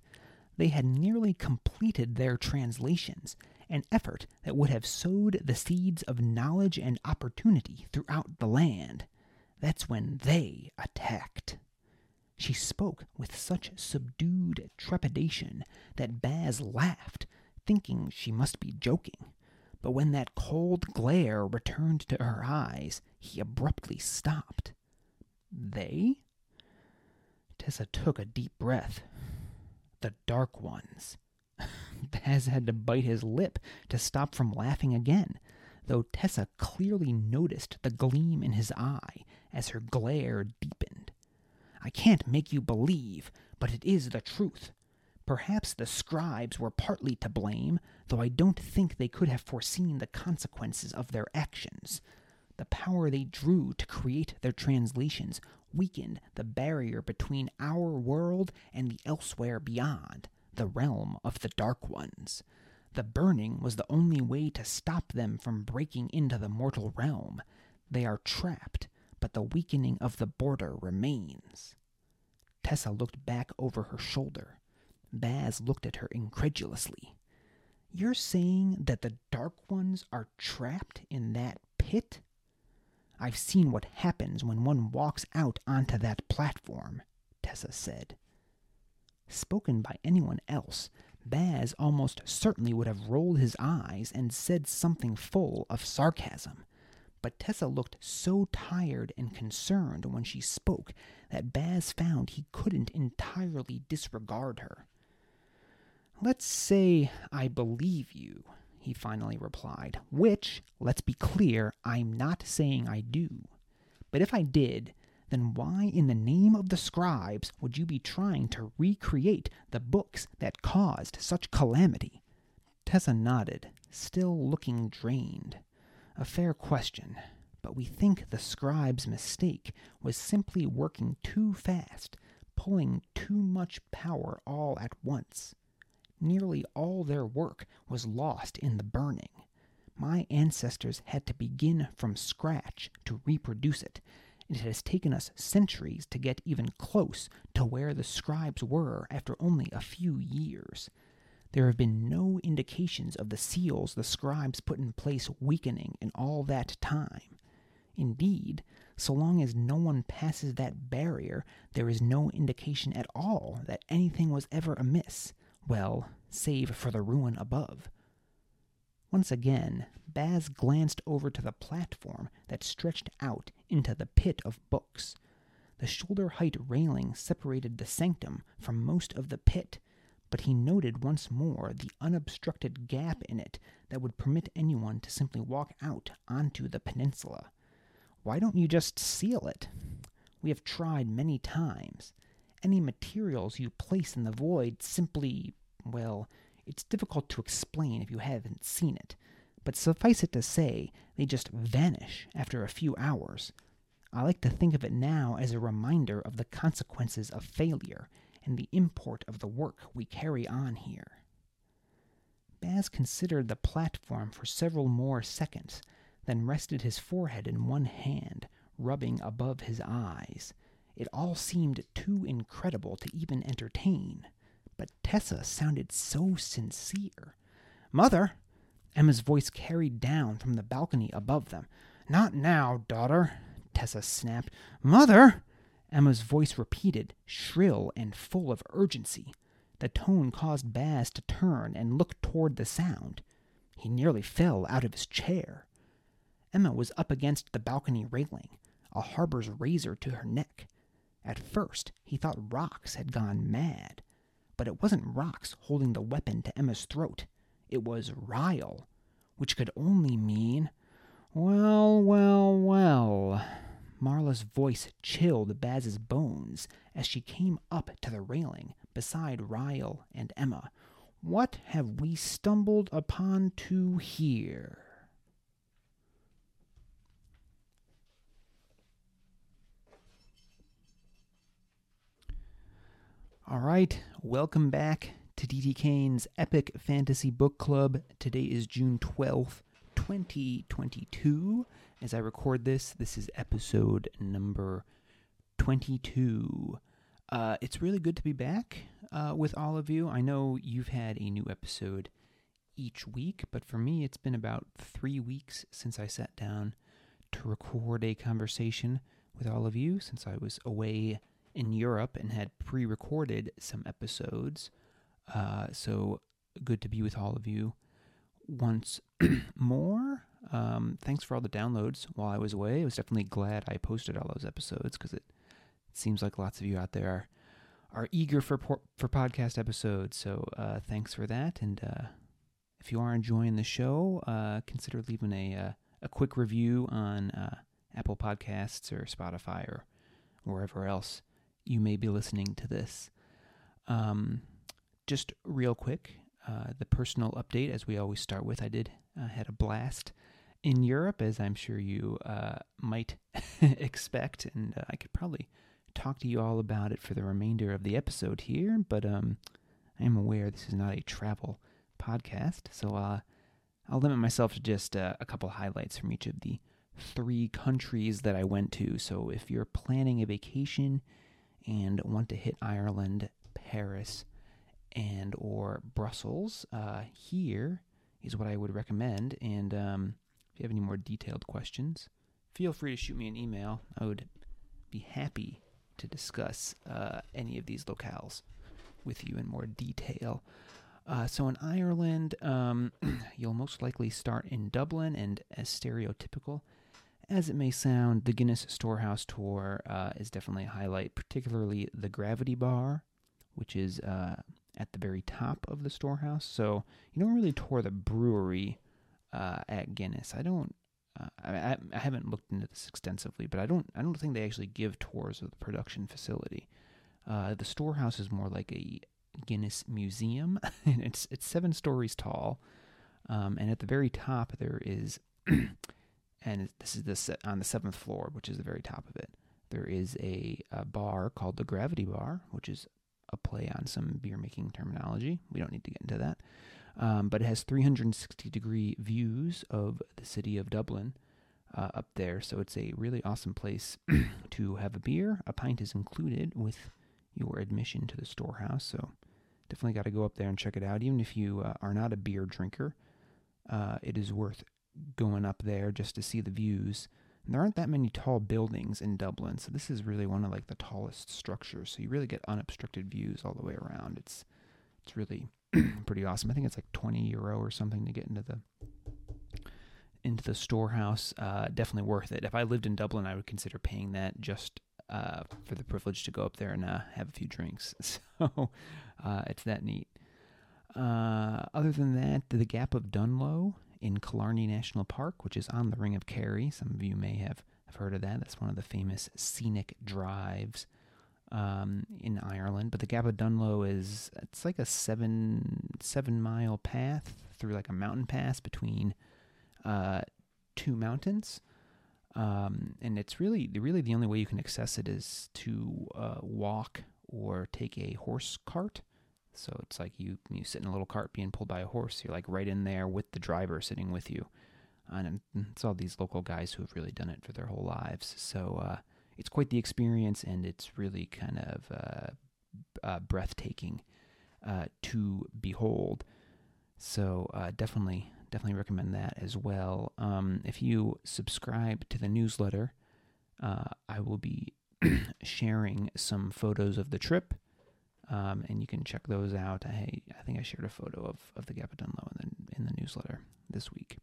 They had nearly completed their translations, an effort that would have sowed the seeds of knowledge and opportunity throughout the land. That's when they attacked. She spoke with such subdued trepidation that Baz laughed, thinking she must be joking. But when that cold glare returned to her eyes, he abruptly stopped. They? Tessa took a deep breath. The Dark Ones. Baz had to bite his lip to stop from laughing again, though Tessa clearly noticed the gleam in his eye as her glare deepened. I can't make you believe, but it is the truth. Perhaps the scribes were partly to blame, though I don't think they could have foreseen the consequences of their actions. The power they drew to create their translations weakened the barrier between our world and the elsewhere beyond the realm of the Dark Ones. The burning was the only way to stop them from breaking into the mortal realm. They are trapped, but the weakening of the border remains. Tessa looked back over her shoulder. Baz looked at her incredulously. You're saying that the Dark Ones are trapped in that pit? I've seen what happens when one walks out onto that platform, Tessa said spoken by anyone else, Baz almost certainly would have rolled his eyes and said something full of sarcasm. But Tessa looked so tired and concerned when she spoke that Baz found he couldn't entirely disregard her. Let's say I believe you, he finally replied, which, let's be clear, I'm not saying I do. But if I did, then why in the name of the scribes would you be trying to recreate the books that caused such calamity? Tessa nodded, still looking drained. A fair question, but we think the scribe's mistake was simply working too fast, pulling too much power all at once. Nearly all their work was lost in the burning. My ancestors had to begin from scratch to reproduce it. And it has taken us centuries to get even close to where the scribes were after only a few years. There have been no indications of the seals the scribes put in place weakening in all that time. Indeed, so long as no one passes that barrier, there is no indication at all that anything was ever amiss, well, save for the ruin above. Once again, Baz glanced over to the platform that stretched out into the pit of books. The shoulder height railing separated the sanctum from most of the pit, but he noted once more the unobstructed gap in it that would permit anyone to simply walk out onto the peninsula. Why don't you just seal it? We have tried many times. Any materials you place in the void simply, well, it's difficult to explain if you haven't seen it, but suffice it to say, they just vanish after a few hours. I like to think of it now as a reminder of the consequences of failure and the import of the work we carry on here. Baz considered the platform for several more seconds, then rested his forehead in one hand, rubbing above his eyes. It all seemed too incredible to even entertain but Tessa sounded so sincere. Mother! Emma's voice carried down from the balcony above them. Not now, daughter, Tessa snapped. Mother! Emma's voice repeated, shrill and full of urgency. The tone caused Baz to turn and look toward the sound. He nearly fell out of his chair. Emma was up against the balcony railing, a harbor's razor to her neck. At first, he thought Rox had gone mad but it wasn't Rox holding the weapon to Emma's throat. It was Ryle, which could only mean, well, well, well. Marla's voice chilled Baz's bones as she came up to the railing beside Ryle and Emma. What have we stumbled upon to here? All right, welcome back to DT Kane's Epic Fantasy Book Club. Today is June 12th, 2022. As I record this, this is episode number 22. Uh, it's really good to be back uh, with all of you. I know you've had a new episode each week, but for me, it's been about three weeks since I sat down to record a conversation with all of you since I was away in Europe and had pre recorded some episodes. Uh, so good to be with all of you once more. Um, thanks for all the downloads while I was away. I was definitely glad I posted all those episodes because it, seems like lots of you out there are, are eager for for podcast episodes. So uh, thanks for that. And uh, if you are enjoying the show, uh, consider leaving a uh, a quick review on uh, Apple Podcasts or Spotify or wherever else you may be listening to this. Um, just real quick, uh, the personal update, as we always start with, I did uh, had a blast in Europe, as I'm sure you uh, might expect, and uh, I could probably talk to you all about it for the remainder of the episode here. But um, I am aware this is not a travel podcast, so uh, I'll limit myself to just uh, a couple highlights from each of the three countries that I went to. So if you're planning a vacation and want to hit Ireland, Paris, and or Brussels, uh, here is what I would recommend. And um, if you have any more detailed questions, feel free to shoot me an email. I would be happy to discuss uh, any of these locales with you in more detail. Uh, so in Ireland, um, you'll most likely start in Dublin, and as stereotypical as it may sound, the Guinness Storehouse Tour uh, is definitely a highlight, particularly the Gravity Bar, which is uh, at the very top of the storehouse. So you don't really tour the brewery uh, at Guinness. I don't. Uh, I, I haven't looked into this extensively, but I don't. I don't think they actually give tours of the production facility. Uh, the storehouse is more like a Guinness museum, and it's it's seven stories tall. Um, and at the very top there is and this is the on the seventh floor, which is the very top of it. There is a, a bar called the Gravity Bar, which is a play on some beer making terminology. We don't need to get into that. Um, but it has 360 degree views of the city of Dublin uh, up there. So it's a really awesome place to have a beer. A pint is included with your admission to the storehouse. So definitely got to go up there and check it out. Even if you uh, are not a beer drinker, uh, it is worth going up there just to see the views. And there aren't that many tall buildings in Dublin, so this is really one of like the tallest structures. So you really get unobstructed views all the way around. It's it's really pretty awesome. I think it's like 20 euro or something to get into the into the storehouse. Uh, definitely worth it. If I lived in Dublin, I would consider paying that just uh, for the privilege to go up there and uh, have a few drinks. So uh, it's that neat. Uh, other than that, the Gap of Dunloe in Killarney National Park, which is on the Ring of Kerry. Some of you may have, have heard of that. That's one of the famous scenic drives um, in Ireland. But the Gap of Dunloe is it's like a seven seven mile path through like a mountain pass between uh, two mountains. Um, and it's really really the only way you can access it is to uh, walk or take a horse cart. So it's like you you sit in a little cart being pulled by a horse. You're like right in there with the driver sitting with you, and it's all these local guys who have really done it for their whole lives. So uh, it's quite the experience, and it's really kind of uh, uh, breathtaking uh, to behold. So uh, definitely definitely recommend that as well. Um, if you subscribe to the newsletter, uh, I will be sharing some photos of the trip, um, and you can check those out. I I think I shared a photo of, of the Gap of Dunloe in the, in the newsletter this week.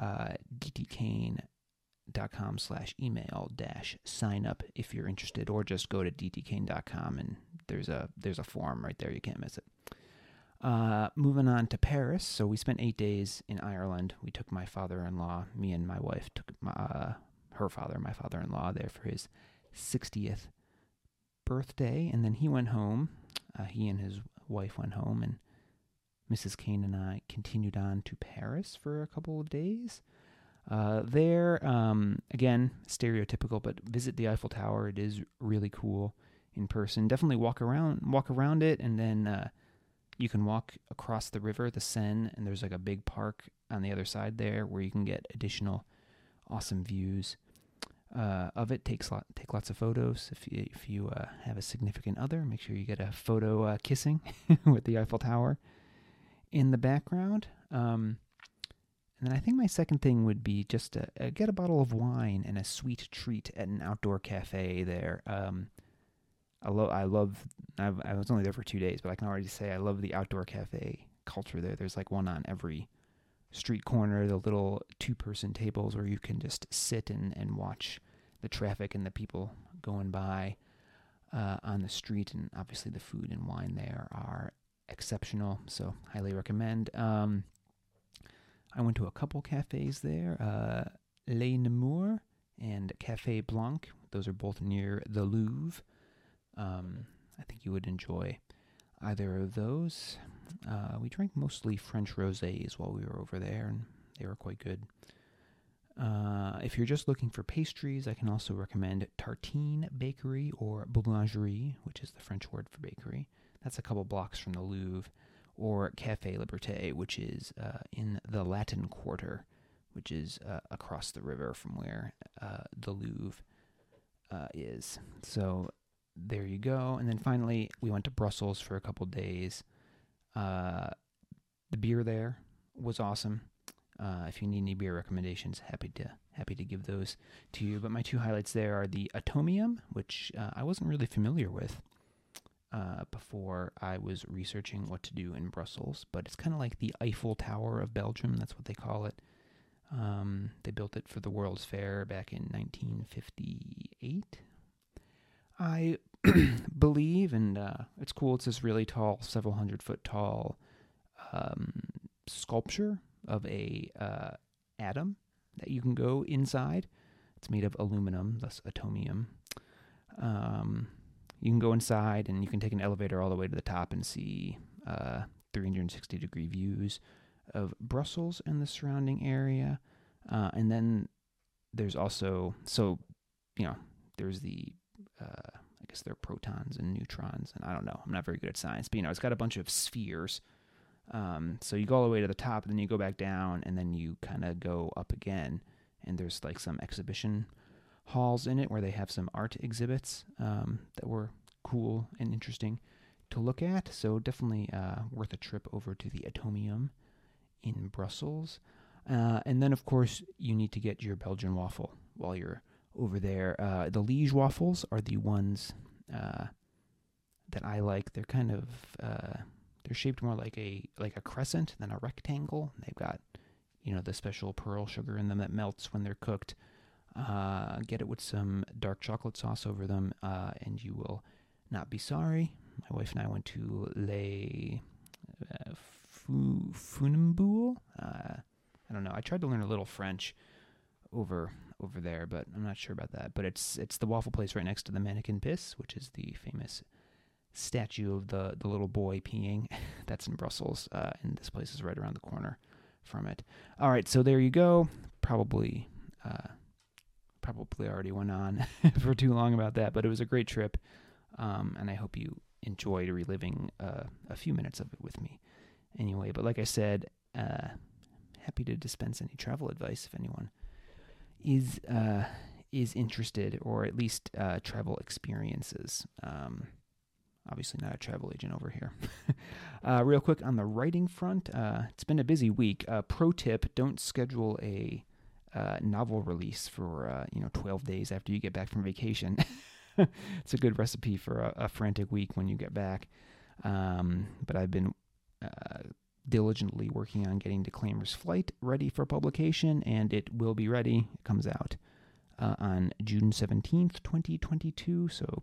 Uh, dtkane.com slash email dash sign up if you're interested, or just go to dtkane.com and there's a there's a form right there. You can't miss it. Uh, moving on to Paris. So we spent eight days in Ireland. We took my father-in-law, me and my wife took my, uh, her father, my father-in-law, there for his 60th birthday, and then he went home. Uh, he and his wife went home, and Mrs. Kane and I continued on to Paris for a couple of days. Uh, there, um, again, stereotypical, but visit the Eiffel Tower. It is really cool in person. Definitely walk around, walk around it, and then uh, you can walk across the river, the Seine, and there's like a big park on the other side there where you can get additional awesome views uh, of it. Takes lot, take lots of photos. If you, if you uh, have a significant other, make sure you get a photo uh, kissing with the Eiffel Tower in the background. Um, and then I think my second thing would be just to uh, get a bottle of wine and a sweet treat at an outdoor cafe there. Um, I love. I love. I've, I was only there for two days, but I can already say I love the outdoor cafe culture there. There's like one on every street corner. The little two-person tables where you can just sit and and watch the traffic and the people going by uh, on the street, and obviously the food and wine there are exceptional. So highly recommend. Um, I went to a couple cafes there, uh, Les Nemours and Cafe Blanc. Those are both near the Louvre. Um, I think you would enjoy either of those. Uh, we drank mostly French rosés while we were over there, and they were quite good. Uh, if you're just looking for pastries, I can also recommend Tartine Bakery or Boulangerie, which is the French word for bakery. That's a couple blocks from the Louvre, or Cafe Liberté, which is uh, in the Latin Quarter, which is uh, across the river from where uh, the Louvre uh, is. So there you go. And then finally, we went to Brussels for a couple days. Uh, the beer there was awesome. Uh, if you need any beer recommendations, happy to happy to give those to you. But my two highlights there are the Atomium, which uh, I wasn't really familiar with uh, before I was researching what to do in Brussels. But it's kind of like the Eiffel Tower of Belgium. That's what they call it. Um, they built it for the World's Fair back in 1958, I believe, and uh, it's cool. It's this really tall, several hundred foot tall um, sculpture of a uh, atom that you can go inside. It's made of aluminum, thus atomium. Um, you can go inside and you can take an elevator all the way to the top and see uh, 360 degree views of Brussels and the surrounding area. Uh, and then there's also, so, you know, there's the uh, guess they're protons and neutrons, and I don't know. I'm not very good at science, but you know, it's got a bunch of spheres. Um, so you go all the way to the top, and then you go back down, and then you kind of go up again, and there's like some exhibition halls in it where they have some art exhibits um, that were cool and interesting to look at. So definitely uh, worth a trip over to the Atomium in Brussels. Uh, and then, of course, you need to get your Belgian waffle while you're over there. Uh, the Liege waffles are the ones uh, that I like. They're kind of uh, they're shaped more like a like a crescent than a rectangle. They've got you know the special pearl sugar in them that melts when they're cooked. Uh, get it with some dark chocolate sauce over them, uh, and you will not be sorry. My wife and I went to Le uh. Uh, I don't know. I tried to learn a little French over over there, but I'm not sure about that. But it's it's the waffle place right next to the Manneken Pis, which is the famous statue of the the little boy peeing. That's in Brussels, uh, and this place is right around the corner from it. All right, so there you go. Probably uh, probably already went on for too long about that, but it was a great trip, um, and I hope you enjoyed reliving uh, a few minutes of it with me. Anyway, but like I said, uh, happy to dispense any travel advice if anyone is uh, is interested, or at least uh, travel experiences. Um, obviously, not a travel agent over here. uh, real quick on the writing front, uh, it's been a busy week. Uh, pro tip: Don't schedule a uh, novel release for you know 12 days after you get back from vacation. it's a good recipe for a, a, frantic week when you get back. Um, but I've been diligently working on getting Declaimer's Flight ready for publication, and it will be ready. It comes out uh, on June 17th, 2022, so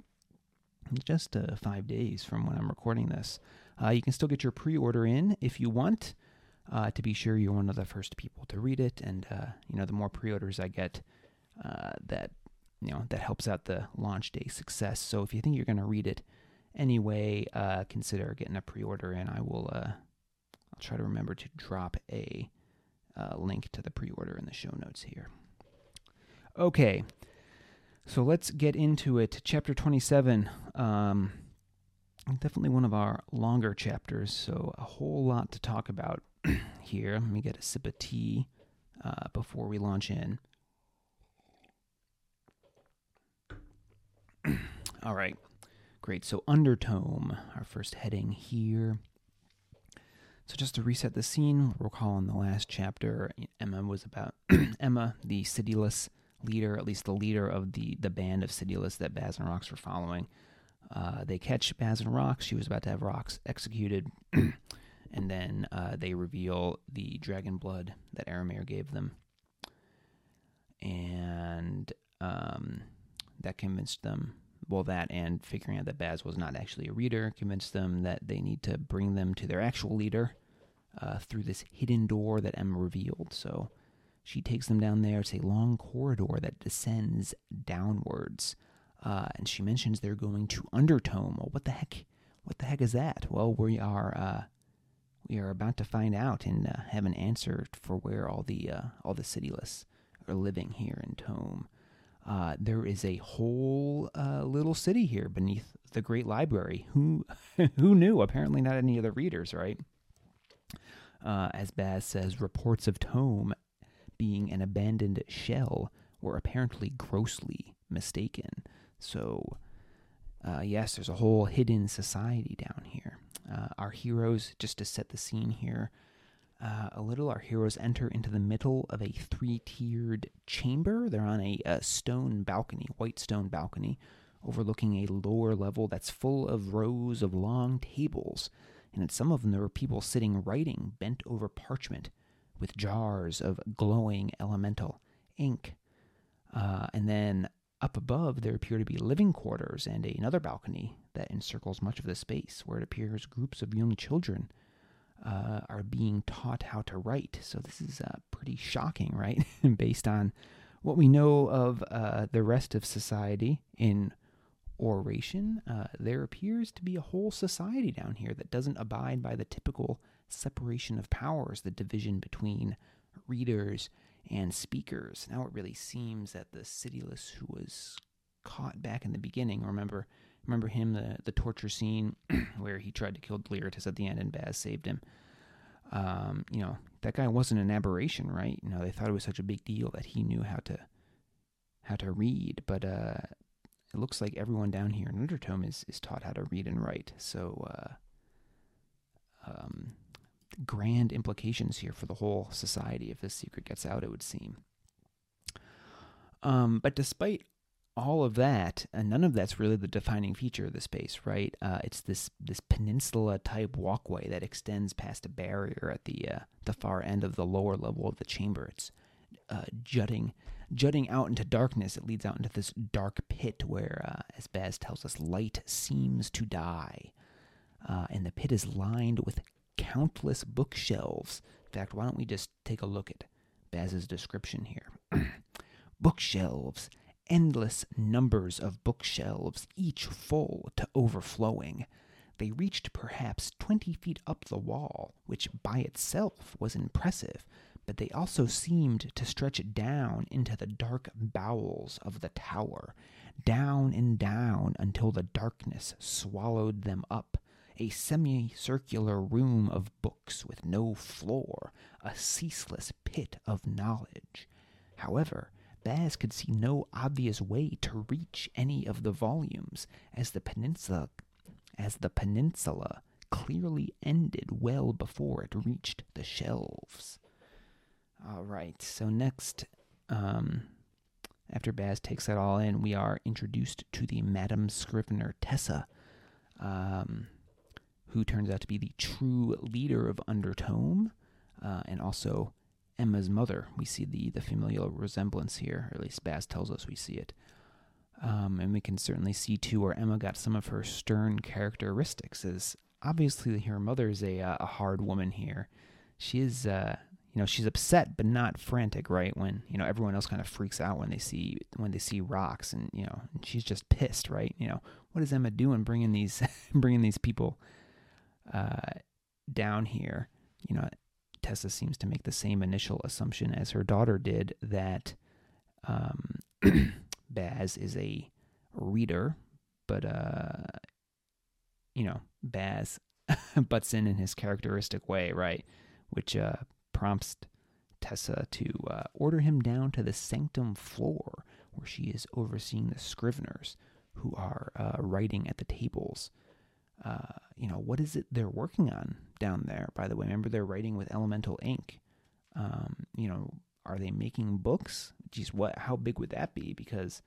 just uh, five days from when I'm recording this. Uh, you can still get your pre order in if you want. Uh, to be sure you're one of the first people to read it, and uh, you know the more pre-orders I get, uh, that you know that helps out the launch day success. So if you think you're going to read it anyway, consider getting a pre-order and I will I'll try to remember to drop a uh, link to the pre order in the show notes here. Okay, so let's get into it. Chapter 27. Um, definitely one of our longer chapters, so a whole lot to talk about here. Let me get a sip of tea uh, before we launch in. All right, great. So, Undertome, our first heading here. So just to reset the scene, recall in the last chapter, Emma was about Emma, the cityless leader, at least the leader of the the band of cityless that Baz and Rox were following. Uh, they catch Baz and Rox. She was about to have Rox executed, and then uh, they reveal the dragon blood that Aramir gave them, and um, that convinced them well, that and figuring out that Baz was not actually a reader convinced them that they need to bring them to their actual leader, uh, through this hidden door that Emma revealed. So she takes them down there. It's a long corridor that descends downwards. Uh, and she mentions they're going to Undertome. Well, what the heck? What the heck is that? Well, we are uh, we are about to find out and uh, have an answer for where all the uh, all the cityless are living here in Tome. Uh, there is a whole uh, little city here beneath the great library. Who who knew? Apparently, not any of the readers, right? Uh, as Baz says, reports of Tome being an abandoned shell were apparently grossly mistaken. So, uh, yes, there's a whole hidden society down here. Uh, our heroes, just to set the scene here, uh, a little, our heroes enter into the middle of a three tiered chamber. They're on a, a, stone balcony, white stone balcony, overlooking a lower level that's full of rows of long tables and at some of them there were people sitting writing bent over parchment with jars of glowing elemental ink. Uh, and then up above there appear to be living quarters and another balcony that encircles much of the space, where it appears groups of young children uh, are being taught how to write. So this is uh, pretty shocking, right? Based on what we know of uh, the rest of society in oration, uh, there appears to be a whole society down here that doesn't abide by the typical separation of powers, the division between readers and speakers. Now it really seems that the cityless who was caught back in the beginning, remember, Remember him, the, the torture scene where he tried to kill Deliritas at the end and Baz saved him. Um, you know, that guy wasn't an aberration, right? You know, they thought it was such a big deal that he knew how to how to read, but uh, it looks like everyone down here in Undertome is, is taught how to read and write. So, uh, um, grand implications here for the whole society if this secret gets out, it would seem. Um, but despite all of that, and none of that's really the defining feature of the space, right? Uh, it's this this peninsula type walkway that extends past a barrier at the uh, the far end of the lower level of the chamber. It's uh, jutting jutting out into darkness. It leads out into this dark pit where, uh, as Baz tells us, light seems to die. Uh, and the pit is lined with countless bookshelves. In fact, why don't we just take a look at Baz's description here? bookshelves, endless numbers of bookshelves, each full to overflowing. They reached perhaps twenty feet up the wall, which by itself was impressive, but they also seemed to stretch down into the dark bowels of the tower, down and down until the darkness swallowed them up. A semicircular room of books with no floor, a ceaseless pit of knowledge. However, Baz could see no obvious way to reach any of the volumes, as the peninsula as the peninsula clearly ended well before it reached the shelves. All right. So next, um, after Baz takes that all in, we are introduced to the Madam Scrivener Tessa, um, who turns out to be the true leader of Undertome, uh, and also Emma's mother. We see the the familial resemblance here, or at least Baz tells us we see it. Um, and we can certainly see too where Emma got some of her stern characteristics. As obviously her mother is a uh, a hard woman here. She is uh, you know she's upset but not frantic right? When you know everyone else kind of freaks out when they see when they see Rox and you know she's just pissed right? You know what is emma doing bringing these bringing these people uh, down here? You know tessa seems to make the same initial assumption as her daughter did that um, baz is a reader but uh you know baz butts in in his characteristic way right? Which uh prompts Tessa to uh, order him down to the sanctum floor, where she is overseeing the scriveners who are uh, writing at the tables. Uh, you know, what is it they're working on down there, by the way? Remember, they're writing with elemental ink. Um, you know, are they making books? Geez, what? How big would that be? Because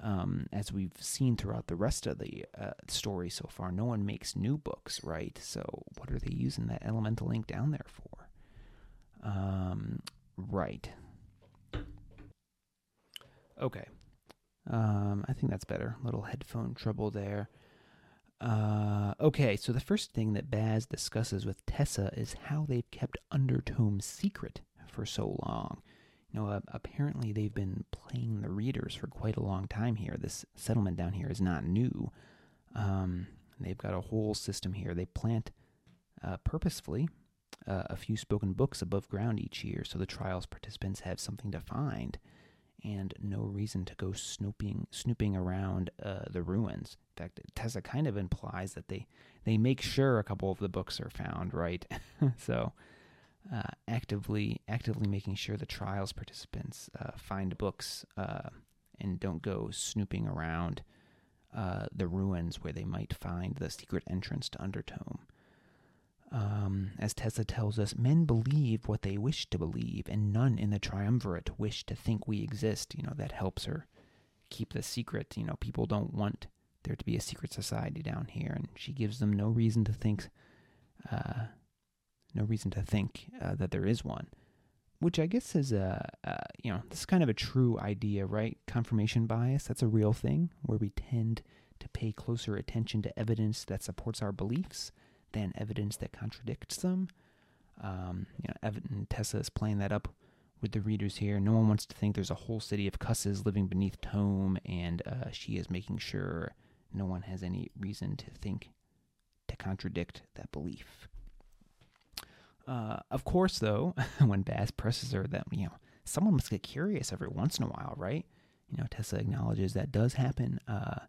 um, as we've seen throughout the rest of the uh, story so far, no one makes new books, right? So, what are they using that elemental ink down there for? Um, right. Okay. Um, I think that's better. Little headphone trouble there. Uh, okay, so the first thing that Baz discusses with Tessa is how they've kept Undertome secret for so long. You know, uh, apparently they've been playing the readers for quite a long time here. This settlement down here is not new. Um, they've got a whole system here. They plant uh, purposefully uh, a few spoken books above ground each year so the trials participants have something to find and no reason to go snooping snooping around uh, the ruins. In fact, Tessa kind of implies that they they make sure a couple of the books are found, right? so uh, actively actively making sure the trials participants uh, find books uh, and don't go snooping around uh, the ruins where they might find the secret entrance to Undertome. Um, as Tessa tells us, men believe what they wish to believe, and none in the triumvirate wish to think we exist. You know, that helps her keep the secret. You know, people don't want there to be a secret society down here, and she gives them no reason to think, uh, no reason to think uh, that there is one. Which I guess is a, uh, you know, this is kind of a true idea, right? Confirmation bias, that's a real thing, where we tend to pay closer attention to evidence that supports our beliefs than evidence that contradicts them. Um, you know, Evan Tessa is playing that up with the readers here. No one wants to think there's a whole city of cusses living beneath Tome, and uh, she is making sure no one has any reason to think to contradict that belief. Uh, of course, though, when Baz presses her that, you know, someone must get curious every once in a while, right? You know, Tessa acknowledges that does happen. Uh,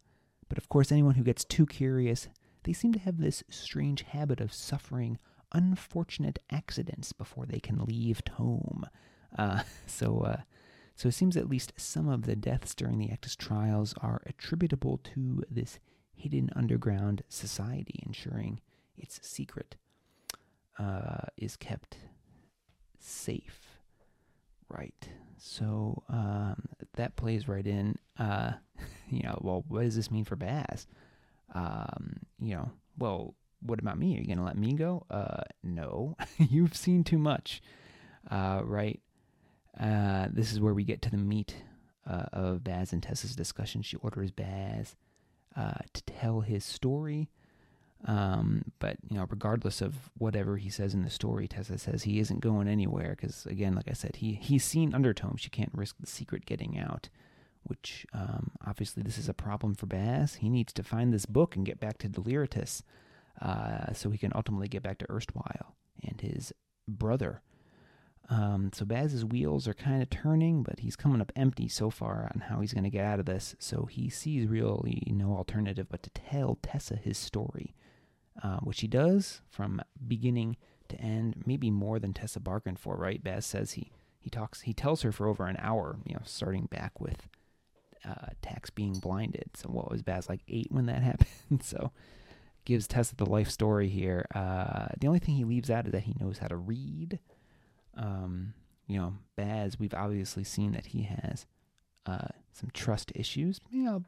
But of course, anyone who gets too curious, they seem to have this strange habit of suffering unfortunate accidents before they can leave home. Uh, so, uh, so it seems at least some of the deaths during the Acktus trials are attributable to this hidden underground society, ensuring its secret uh, is kept safe. Right. So um, that plays right in. Uh, you know, well, what does this mean for Baz? Um, you know, well, what about me? Are you going to let me go? Uh, no. You've seen too much. Uh, right. Uh, this is where we get to the meat uh, of Baz and Tessa's discussion. She orders Baz uh, to tell his story. Um, but you know, regardless of whatever he says in the story, Tessa says he isn't going anywhere because, again, like I said, he he's seen Undertome's. She can't risk the secret getting out. Which um, obviously this is a problem for Baz. He needs to find this book and get back to Deliratus uh, so he can ultimately get back to Erstwhile and his brother. Um, so Baz's wheels are kind of turning, but he's coming up empty so far on how he's going to get out of this. So he sees really no alternative but to tell Tessa his story uh, which he does from beginning to end, maybe more than Tessa bargained for, right? Baz says he he talks he tells her for over an hour, you know, starting back with uh, Tax being blinded. So what was Baz like eight when that happened? so gives Tessa the life story here. Uh, the only thing he leaves out is that he knows how to read. Um, you know, Baz, we've obviously seen that he has uh, some trust issues. Yeah,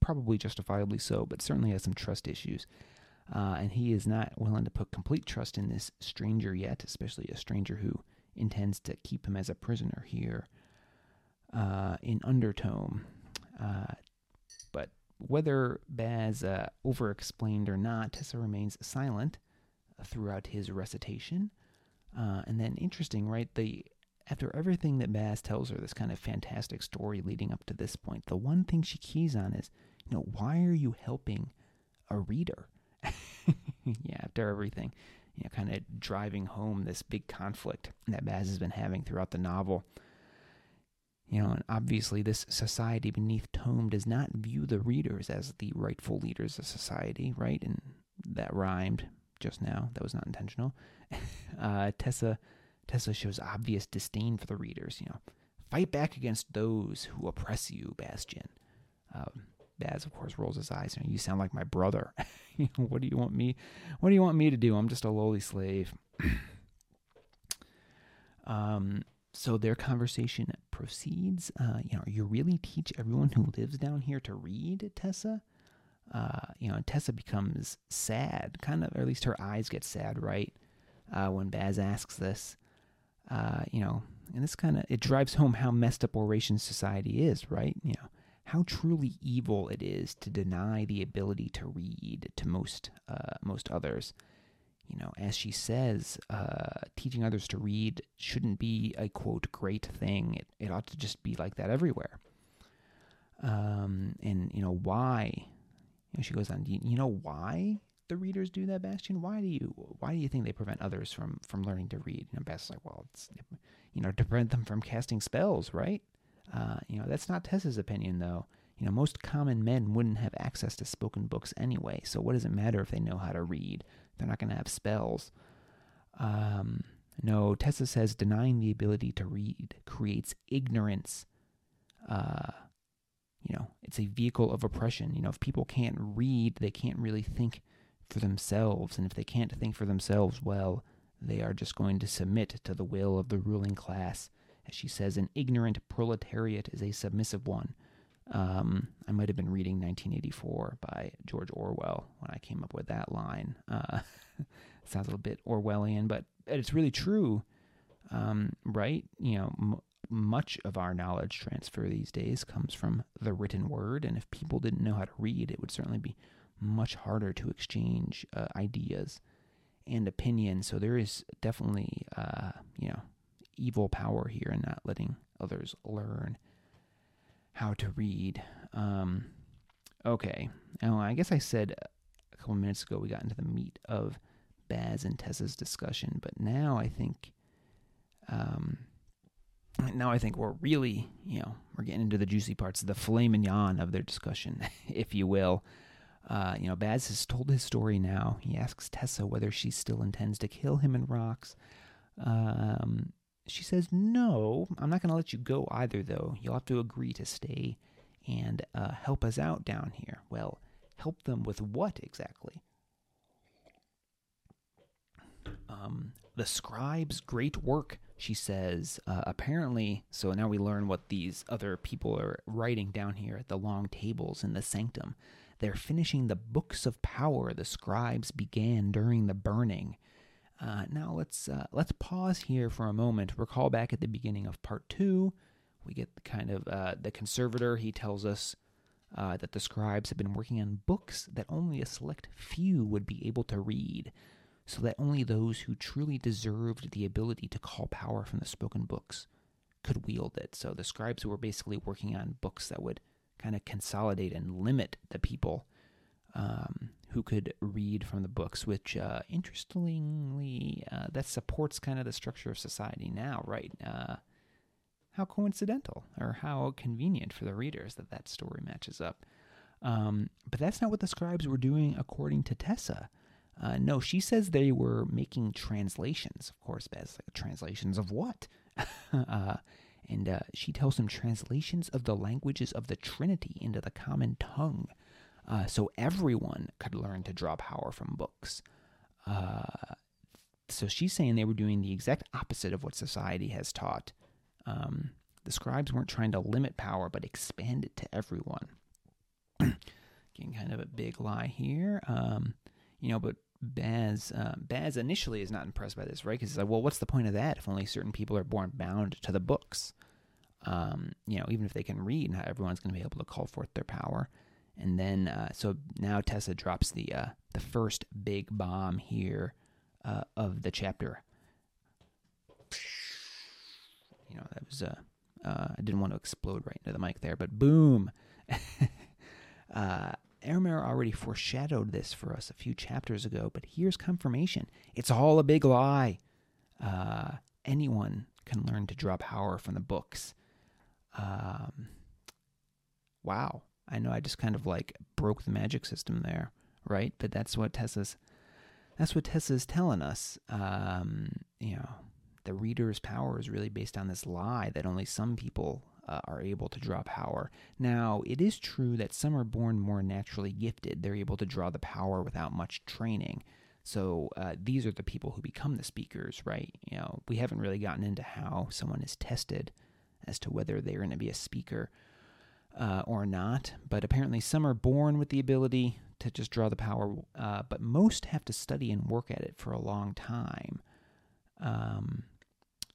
probably justifiably so, but certainly has some trust issues. Uh, and he is not willing to put complete trust in this stranger yet, especially a stranger who intends to keep him as a prisoner here uh, in Undertome. Uh, but whether Baz uh, over explained or not, Tessa remains silent throughout his recitation. Uh, and then, interesting, right? The after everything that Baz tells her, this kind of fantastic story leading up to this point, the one thing she keys on is, you know, why are you helping a reader? yeah, after everything, you know, kind of driving home this big conflict that Baz has been having throughout the novel. You know, and obviously, this society beneath Tome does not view the readers as the rightful leaders of society, right? And that rhymed just now. That was not intentional. Uh, Tessa, Tessa shows obvious disdain for the readers. You know, fight back against those who oppress you, Bastian. Um, Baz, of course, rolls his eyes. You, know, you sound like my brother. what do you want me? What do you want me to do? I'm just a lowly slave. um. So their conversation proceeds. Uh, you know, you really teach everyone who lives down here to read, Tessa. Uh, you know, Tessa becomes sad, kind of, or at least her eyes get sad, right? Uh, when Baz asks this, uh, you know, and this kind of it drives home how messed up Oration society is, right? You know, how truly evil it is to deny the ability to read to most uh, most others. You know, as she says, uh, teaching others to read shouldn't be a quote great thing. It it ought to just be like that everywhere. Um, and you know why? You know, she goes on. You, know why the readers do that, Bastian? Why do you why do you think they prevent others from from learning to read? And Bastian's like, well, it's you know to prevent them from casting spells, right? Uh, you know, that's not Tessa's opinion, though. You know, most common men wouldn't have access to spoken books anyway, so what does it matter if they know how to read? They're not going to have spells. Um, no, Tessa says denying the ability to read creates ignorance. Uh, you know, it's a vehicle of oppression. You know, if people can't read, they can't really think for themselves. And if they can't think for themselves, well, they are just going to submit to the will of the ruling class as she says, an ignorant proletariat is a submissive one. Um, I might have been reading 1984 by George Orwell when I came up with that line. Uh, sounds a little bit Orwellian, but it's really true, um, right? You know, m- much of our knowledge transfer these days comes from the written word, and if people didn't know how to read, it would certainly be much harder to exchange uh, ideas and opinions. So there is definitely, uh, you know, evil power here in not letting others learn how to read. Um, okay. Now, I guess I said a couple minutes ago we got into the meat of Baz and Tessa's discussion, but now I think um, now I think we're really, you know, we're getting into the juicy parts, the filet mignon of their discussion, if you will. Uh, you know, Baz has told his story now. He asks Tessa whether she still intends to kill him in Rox. Um, she says, No, I'm not going to let you go either, though. You'll have to agree to stay and uh, help us out down here. Well, help them with what exactly? Um, the scribe's great work, she says. Uh, apparently, so now we learn what these other people are writing down here at the long tables in the sanctum. They're finishing the books of power the scribes began during the burning. Uh, now let's uh, let's pause here for a moment. Recall back at the beginning of part two, we get the kind of uh, the conservator. He tells us uh, that the scribes have been working on books that only a select few would be able to read, so that only those who truly deserved the ability to call power from the spoken books could wield it. So the scribes were basically working on books that would kind of consolidate and limit the people um, who could read from the books, which uh, interestingly, uh, that supports kind of the structure of society now, right? Uh, how coincidental or how convenient for the readers that that story matches up. Um, but that's not what the scribes were doing according to Tessa. Uh, no, she says they were making translations. Of course, Baz, like translations of what? uh, and uh, she tells them translations of the languages of the Trinity into the common tongue uh, so everyone could learn to draw power from books. Uh, so she's saying they were doing the exact opposite of what society has taught. Um, the scribes weren't trying to limit power, but expand it to everyone. Getting kind of a big lie here. Um, you know, but Baz, uh, Baz initially is not impressed by this, right? Because he's like, well, what's the point of that if only certain people are born bound to the books? Um, you know, even if they can read, not everyone's going to be able to call forth their power. And then, uh, so now Tessa drops the uh, the first big bomb here uh, of the chapter. You know, that was uh, uh I didn't want to explode right into the mic there, but boom. uh, already foreshadowed this for us a few chapters ago, but here's confirmation. It's all a big lie. Uh, anyone can learn to draw power from the books. Um, wow. I know I just kind of like broke the magic system there, right? But that's what Tessa's that's what Tessa's telling us. Um, you know, the reader's power is really based on this lie that only some people uh, are able to draw power. Now, it is true that some are born more naturally gifted. They're able to draw the power without much training. So uh, these are the people who become the speakers, right? You know, we haven't really gotten into how someone is tested as to whether they're going to be a speaker uh, or not, but apparently some are born with the ability to just draw the power, uh, but most have to study and work at it for a long time. Um,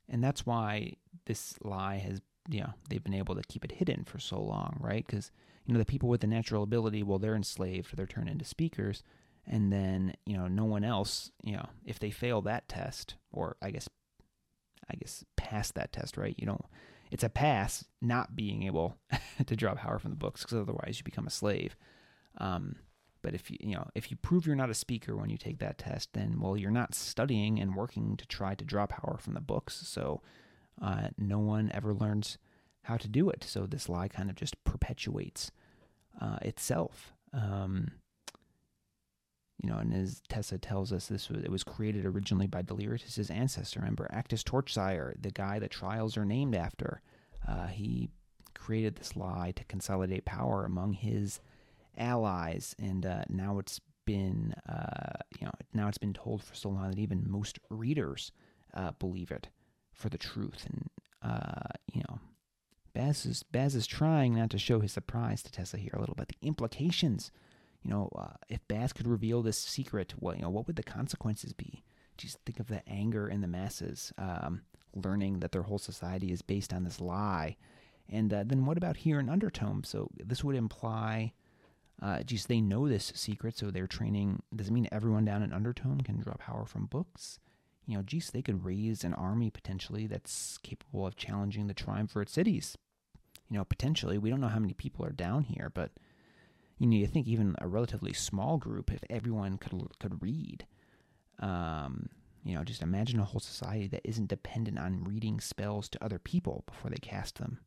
and that's why this lie has, you know, they've been able to keep it hidden for so long, right? Because, you know, the people with the natural ability, well, they're enslaved, they're turned into speakers. And then, you know, no one else, you know, if they fail that test, or I guess, I guess pass that test, right? You don't, it's a pass not being able to draw power from the books because otherwise you become a slave. Um, but if you you know if you prove you're not a speaker when you take that test, then well you're not studying and working to try to draw power from the books. So uh, no one ever learns how to do it. So this lie kind of just perpetuates uh, itself. Um, you know, and as Tessa tells us, this was, it was created originally by Delirious' ancestor. Remember, Acktus Torchsire, the guy that trials are named after. Uh, he created this lie to consolidate power among his allies, and uh, now it's been, uh, you know, now it's been told for so long that even most readers uh, believe it for the truth. And uh, you know, Baz is Baz is trying not to show his surprise to Tessa here a little bit. The implications you know, uh, if Baz could reveal this secret, what you know, what would the consequences be? Just think of the anger in the masses, um, learning that their whole society is based on this lie. And uh, then what about here in Undertome? So this would imply, uh, geez, they know this secret, so they're training. Does it mean everyone down in Undertome can draw power from books? You know, geez, they could raise an army potentially that's capable of challenging the triumvirate cities. You know, potentially. We don't know how many people are down here, but you know, you think even a relatively small group, if everyone could could read, um, You know, just imagine a whole society that isn't dependent on reading spells to other people before they cast them.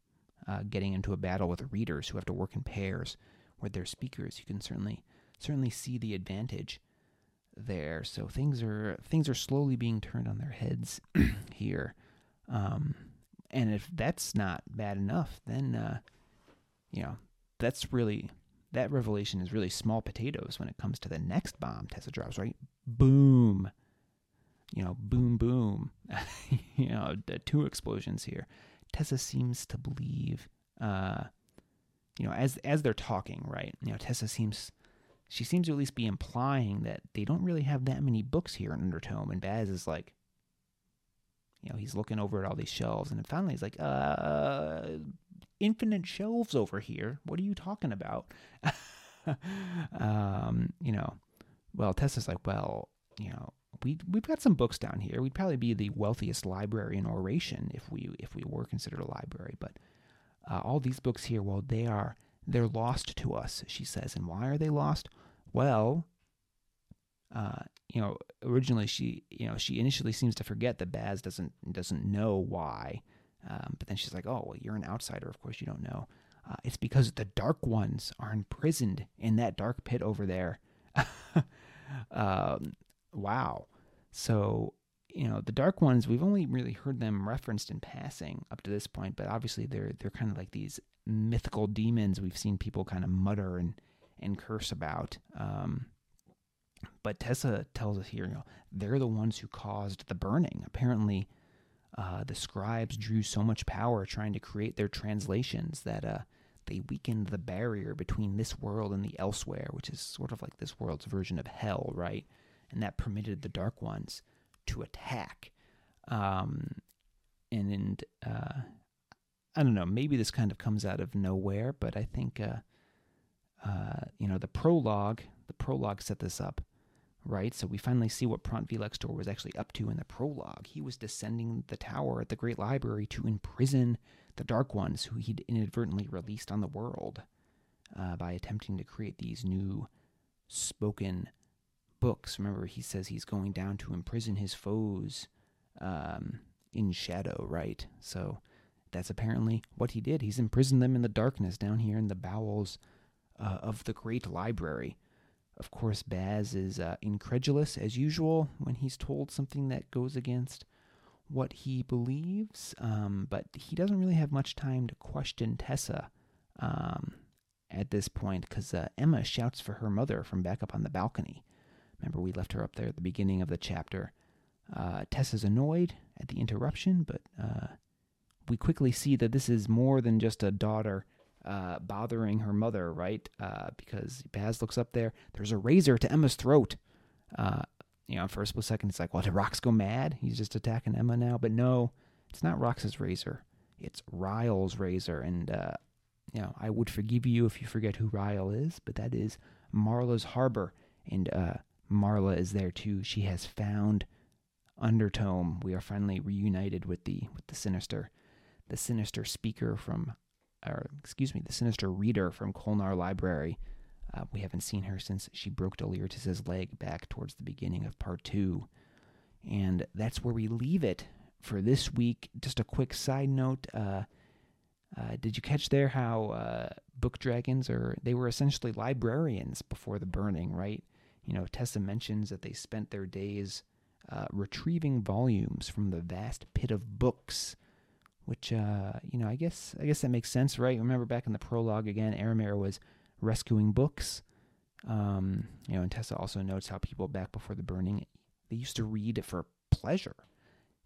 Uh, getting into a battle with readers who have to work in pairs with their speakers, you can certainly certainly see the advantage there. So things are things are slowly being turned on their heads here. Um, and if that's not bad enough, then uh, you know that's really that revelation is really small potatoes when it comes to the next bomb Tessa drops. Right, boom. You know, boom, boom. you know, the two explosions here. Tessa seems to believe, uh, you know, as as they're talking, right? You know, Tessa seems she seems to at least be implying that they don't really have that many books here in Undertome, and Baz is like, you know, he's looking over at all these shelves, and finally he's like, uh, infinite shelves over here. What are you talking about? um, you know, well, Tessa's like, well, you know, we we've got some books down here. We'd probably be the wealthiest library in Oration if we if we were considered a library. But uh, all these books here, well, they are they're lost to us. She says, and why are they lost? Well, uh, you know, originally she, you know, she initially seems to forget that Baz doesn't doesn't know why, um, but then she's like, "Oh, well, you're an outsider. Of course, you don't know. Uh, it's because the Dark Ones are imprisoned in that dark pit over there." um, wow. So you know, the Dark Ones. We've only really heard them referenced in passing up to this point, but obviously they're they're kind of like these mythical demons we've seen people kind of mutter and and curse about. Um, but Tessa tells us here, you know, they're the ones who caused the burning. Apparently, uh, the scribes drew so much power trying to create their translations that uh, they weakened the barrier between this world and the elsewhere, which is sort of like this world's version of hell, right? And that permitted the Dark Ones to attack. Um, and and uh, I don't know, maybe this kind of comes out of nowhere, but I think uh, uh, you know the prologue. The prologue set this up right? So we finally see what Pront Velextor was actually up to in the prologue. He was descending the tower at the Great Library to imprison the Dark Ones who he'd inadvertently released on the world uh, by attempting to create these new spoken books. Remember, he says he's going down to imprison his foes um, in shadow, right? So that's apparently what he did. He's imprisoned them in the darkness down here in the bowels uh, of the Great Library. Of course, Baz is uh, incredulous as usual when he's told something that goes against what he believes, um, but he doesn't really have much time to question Tessa um, at this point because uh, Emma shouts for her mother from back up on the balcony. Remember, we left her up there at the beginning of the chapter. Uh, Tessa's annoyed at the interruption, but uh, we quickly see that this is more than just a daughter uh, bothering her mother, right? Uh, because Baz looks up there. There's a razor to Emma's throat. Uh, you know, for a split second, it's like, well, did Rox go mad? He's just attacking Emma now. But no, it's not Rox's razor. It's Ryle's razor. And, uh, you know, I would forgive you if you forget who Ryle is, but that is Marla's harbor. And uh, Marla is there too. She has found Undertome. We are finally reunited with the with the sinister, the sinister speaker from or excuse me, the sinister reader from Kolnar Library. Uh, we haven't seen her since she broke Deliritus's leg back towards the beginning of part two. And that's where we leave it for this week. Just a quick side note. Uh, uh, did you catch there how uh, book dragons are? They were essentially librarians before the burning, right? You know, Tessa mentions that they spent their days uh, retrieving volumes from the vast pit of books which uh, you know I guess I guess that makes sense, right? Remember back in the prologue again, Aramir was rescuing books. Um, you know, and Tessa also notes how people back before the burning they used to read for pleasure.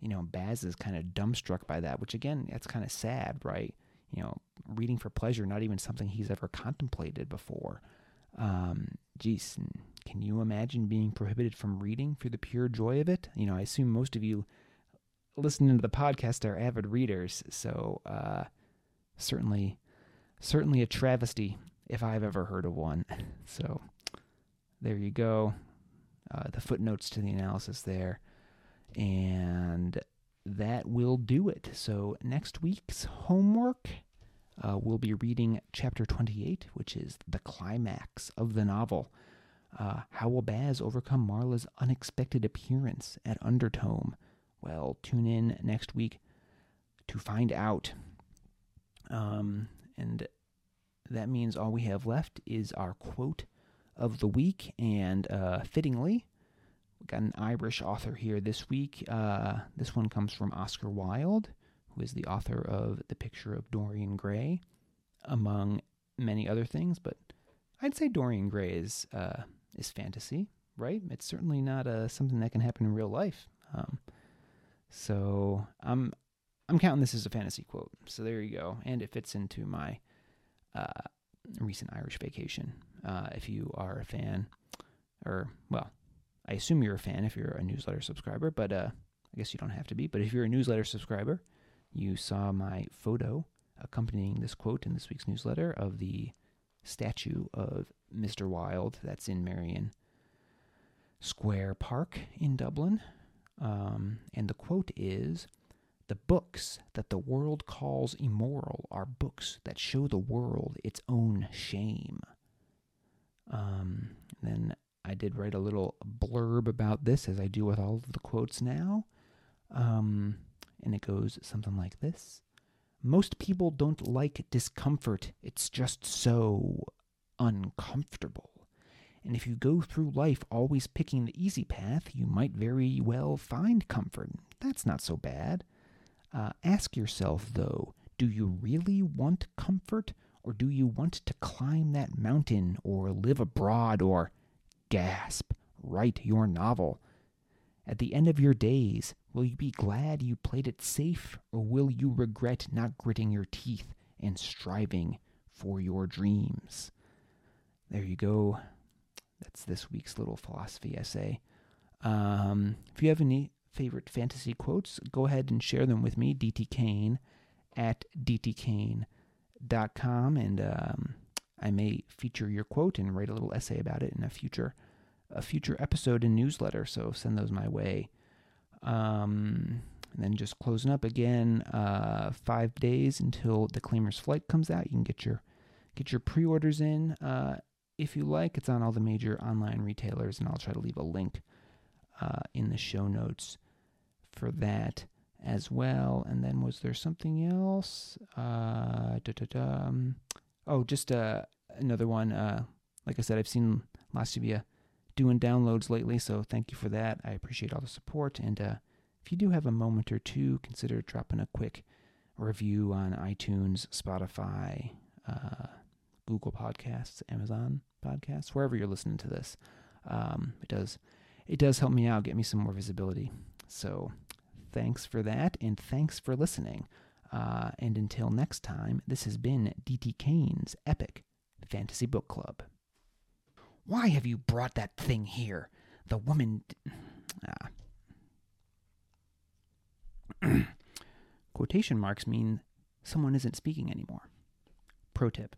You know, Baz is kind of dumbstruck by that, which again, that's kind of sad, right? You know, reading for pleasure, not even something he's ever contemplated before. Um, geez, can you imagine being prohibited from reading for the pure joy of it? You know, I assume most of you listening to the podcast are avid readers, so uh, certainly, certainly a travesty if I've ever heard of one. So there you go. Uh, the footnotes to the analysis there, and that will do it. So next week's homework. Uh, we'll be reading chapter 28, which is the climax of the novel. Uh, how will Baz overcome Marla's unexpected appearance at Undertome? Well, tune in next week to find out. Um, and that means all we have left is our quote of the week. And uh, fittingly, we got an Irish author here this week. Uh, this one comes from Oscar Wilde, who is the author of The Picture of Dorian Gray, among many other things. But I'd say Dorian Gray is uh, is fantasy, right? It's certainly not uh, something that can happen in real life. Um, so I'm I'm counting this as a fantasy quote. So there you go, and it fits into my uh, recent Irish vacation. Uh, if you are a fan, or well, I assume you're a fan if you're a newsletter subscriber, but uh, I guess you don't have to be. But if you're a newsletter subscriber, you saw my photo accompanying this quote in this week's newsletter of the statue of Mr. Wilde that's in Merrion Square Park in Dublin. Um, and the quote is The books that the world calls immoral are books that show the world its own shame. Um, then I did write a little blurb about this, as I do with all of the quotes now. Um, and it goes something like this Most people don't like discomfort, it's just so uncomfortable. And if you go through life always picking the easy path, you might very well find comfort. That's not so bad. Uh, ask yourself, though, do you really want comfort, or do you want to climb that mountain, or live abroad, or gasp, write your novel? At the end of your days, will you be glad you played it safe, or will you regret not gritting your teeth and striving for your dreams? There you go. That's this week's little philosophy essay. Um, if you have any favorite fantasy quotes, go ahead and share them with me, DT Kane at dtkane.com, and um, I may feature your quote and write a little essay about it in a future a future episode and newsletter. So send those my way. Um, and then just closing up again, uh, five days until the Claimer's Flight comes out. You can get your get your pre-orders in. Uh, if you like. It's on all the major online retailers, and I'll try to leave a link uh, in the show notes for that as well. And then was there something else? Uh, oh, just uh, another one. Uh, like I said, I've seen lots of you doing downloads lately, so thank you for that. I appreciate all the support. And uh, if you do have a moment or two, consider dropping a quick review on iTunes, Spotify, uh, Google Podcasts, Amazon Podcasts, wherever you're listening to this. Um, it does it does help me out, get me some more visibility. So thanks for that, and thanks for listening. Uh, and until next time, this has been DT Kane's Epic Fantasy Book Club. Why have you brought that thing here? The woman. Ah. Quotation marks mean someone isn't speaking anymore. Pro tip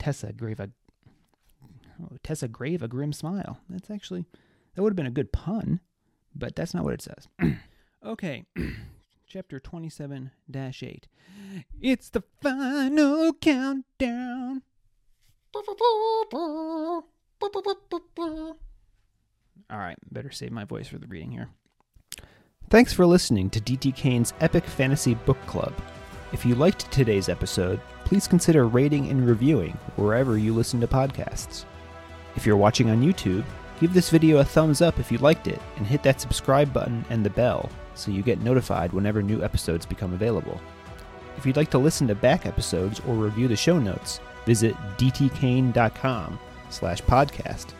Tessa gave a oh, Tessa gave a grim smile. That's actually that would have been a good pun, but that's not what it says. okay, chapter twenty-seven eight. It's the final countdown. All right, better save my voice for the reading here. Thanks for listening to DT Kane's Epic Fantasy Book Club. If you liked today's episode, please consider rating and reviewing wherever you listen to podcasts. If you're watching on YouTube, give this video a thumbs up if you liked it and hit that subscribe button and the bell so you get notified whenever new episodes become available. If you'd like to listen to back episodes or review the show notes, visit dtkane.com slash podcast.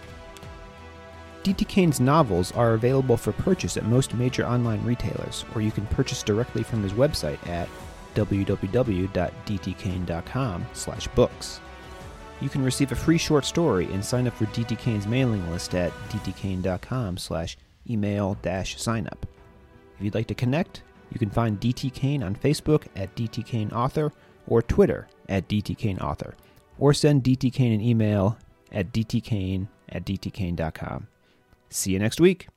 DT Kane's novels are available for purchase at most major online retailers, or you can purchase directly from his website at www.dtkane.com slash books. You can receive a free short story and sign up for DT Kane's mailing list at dtkane.com slash email dash sign up. If you'd like to connect, you can find DT Kane on Facebook at DT Kane Author or Twitter at DT Kane Author, or send DT Kane an email at dtkane at dtkane.com. See you next week.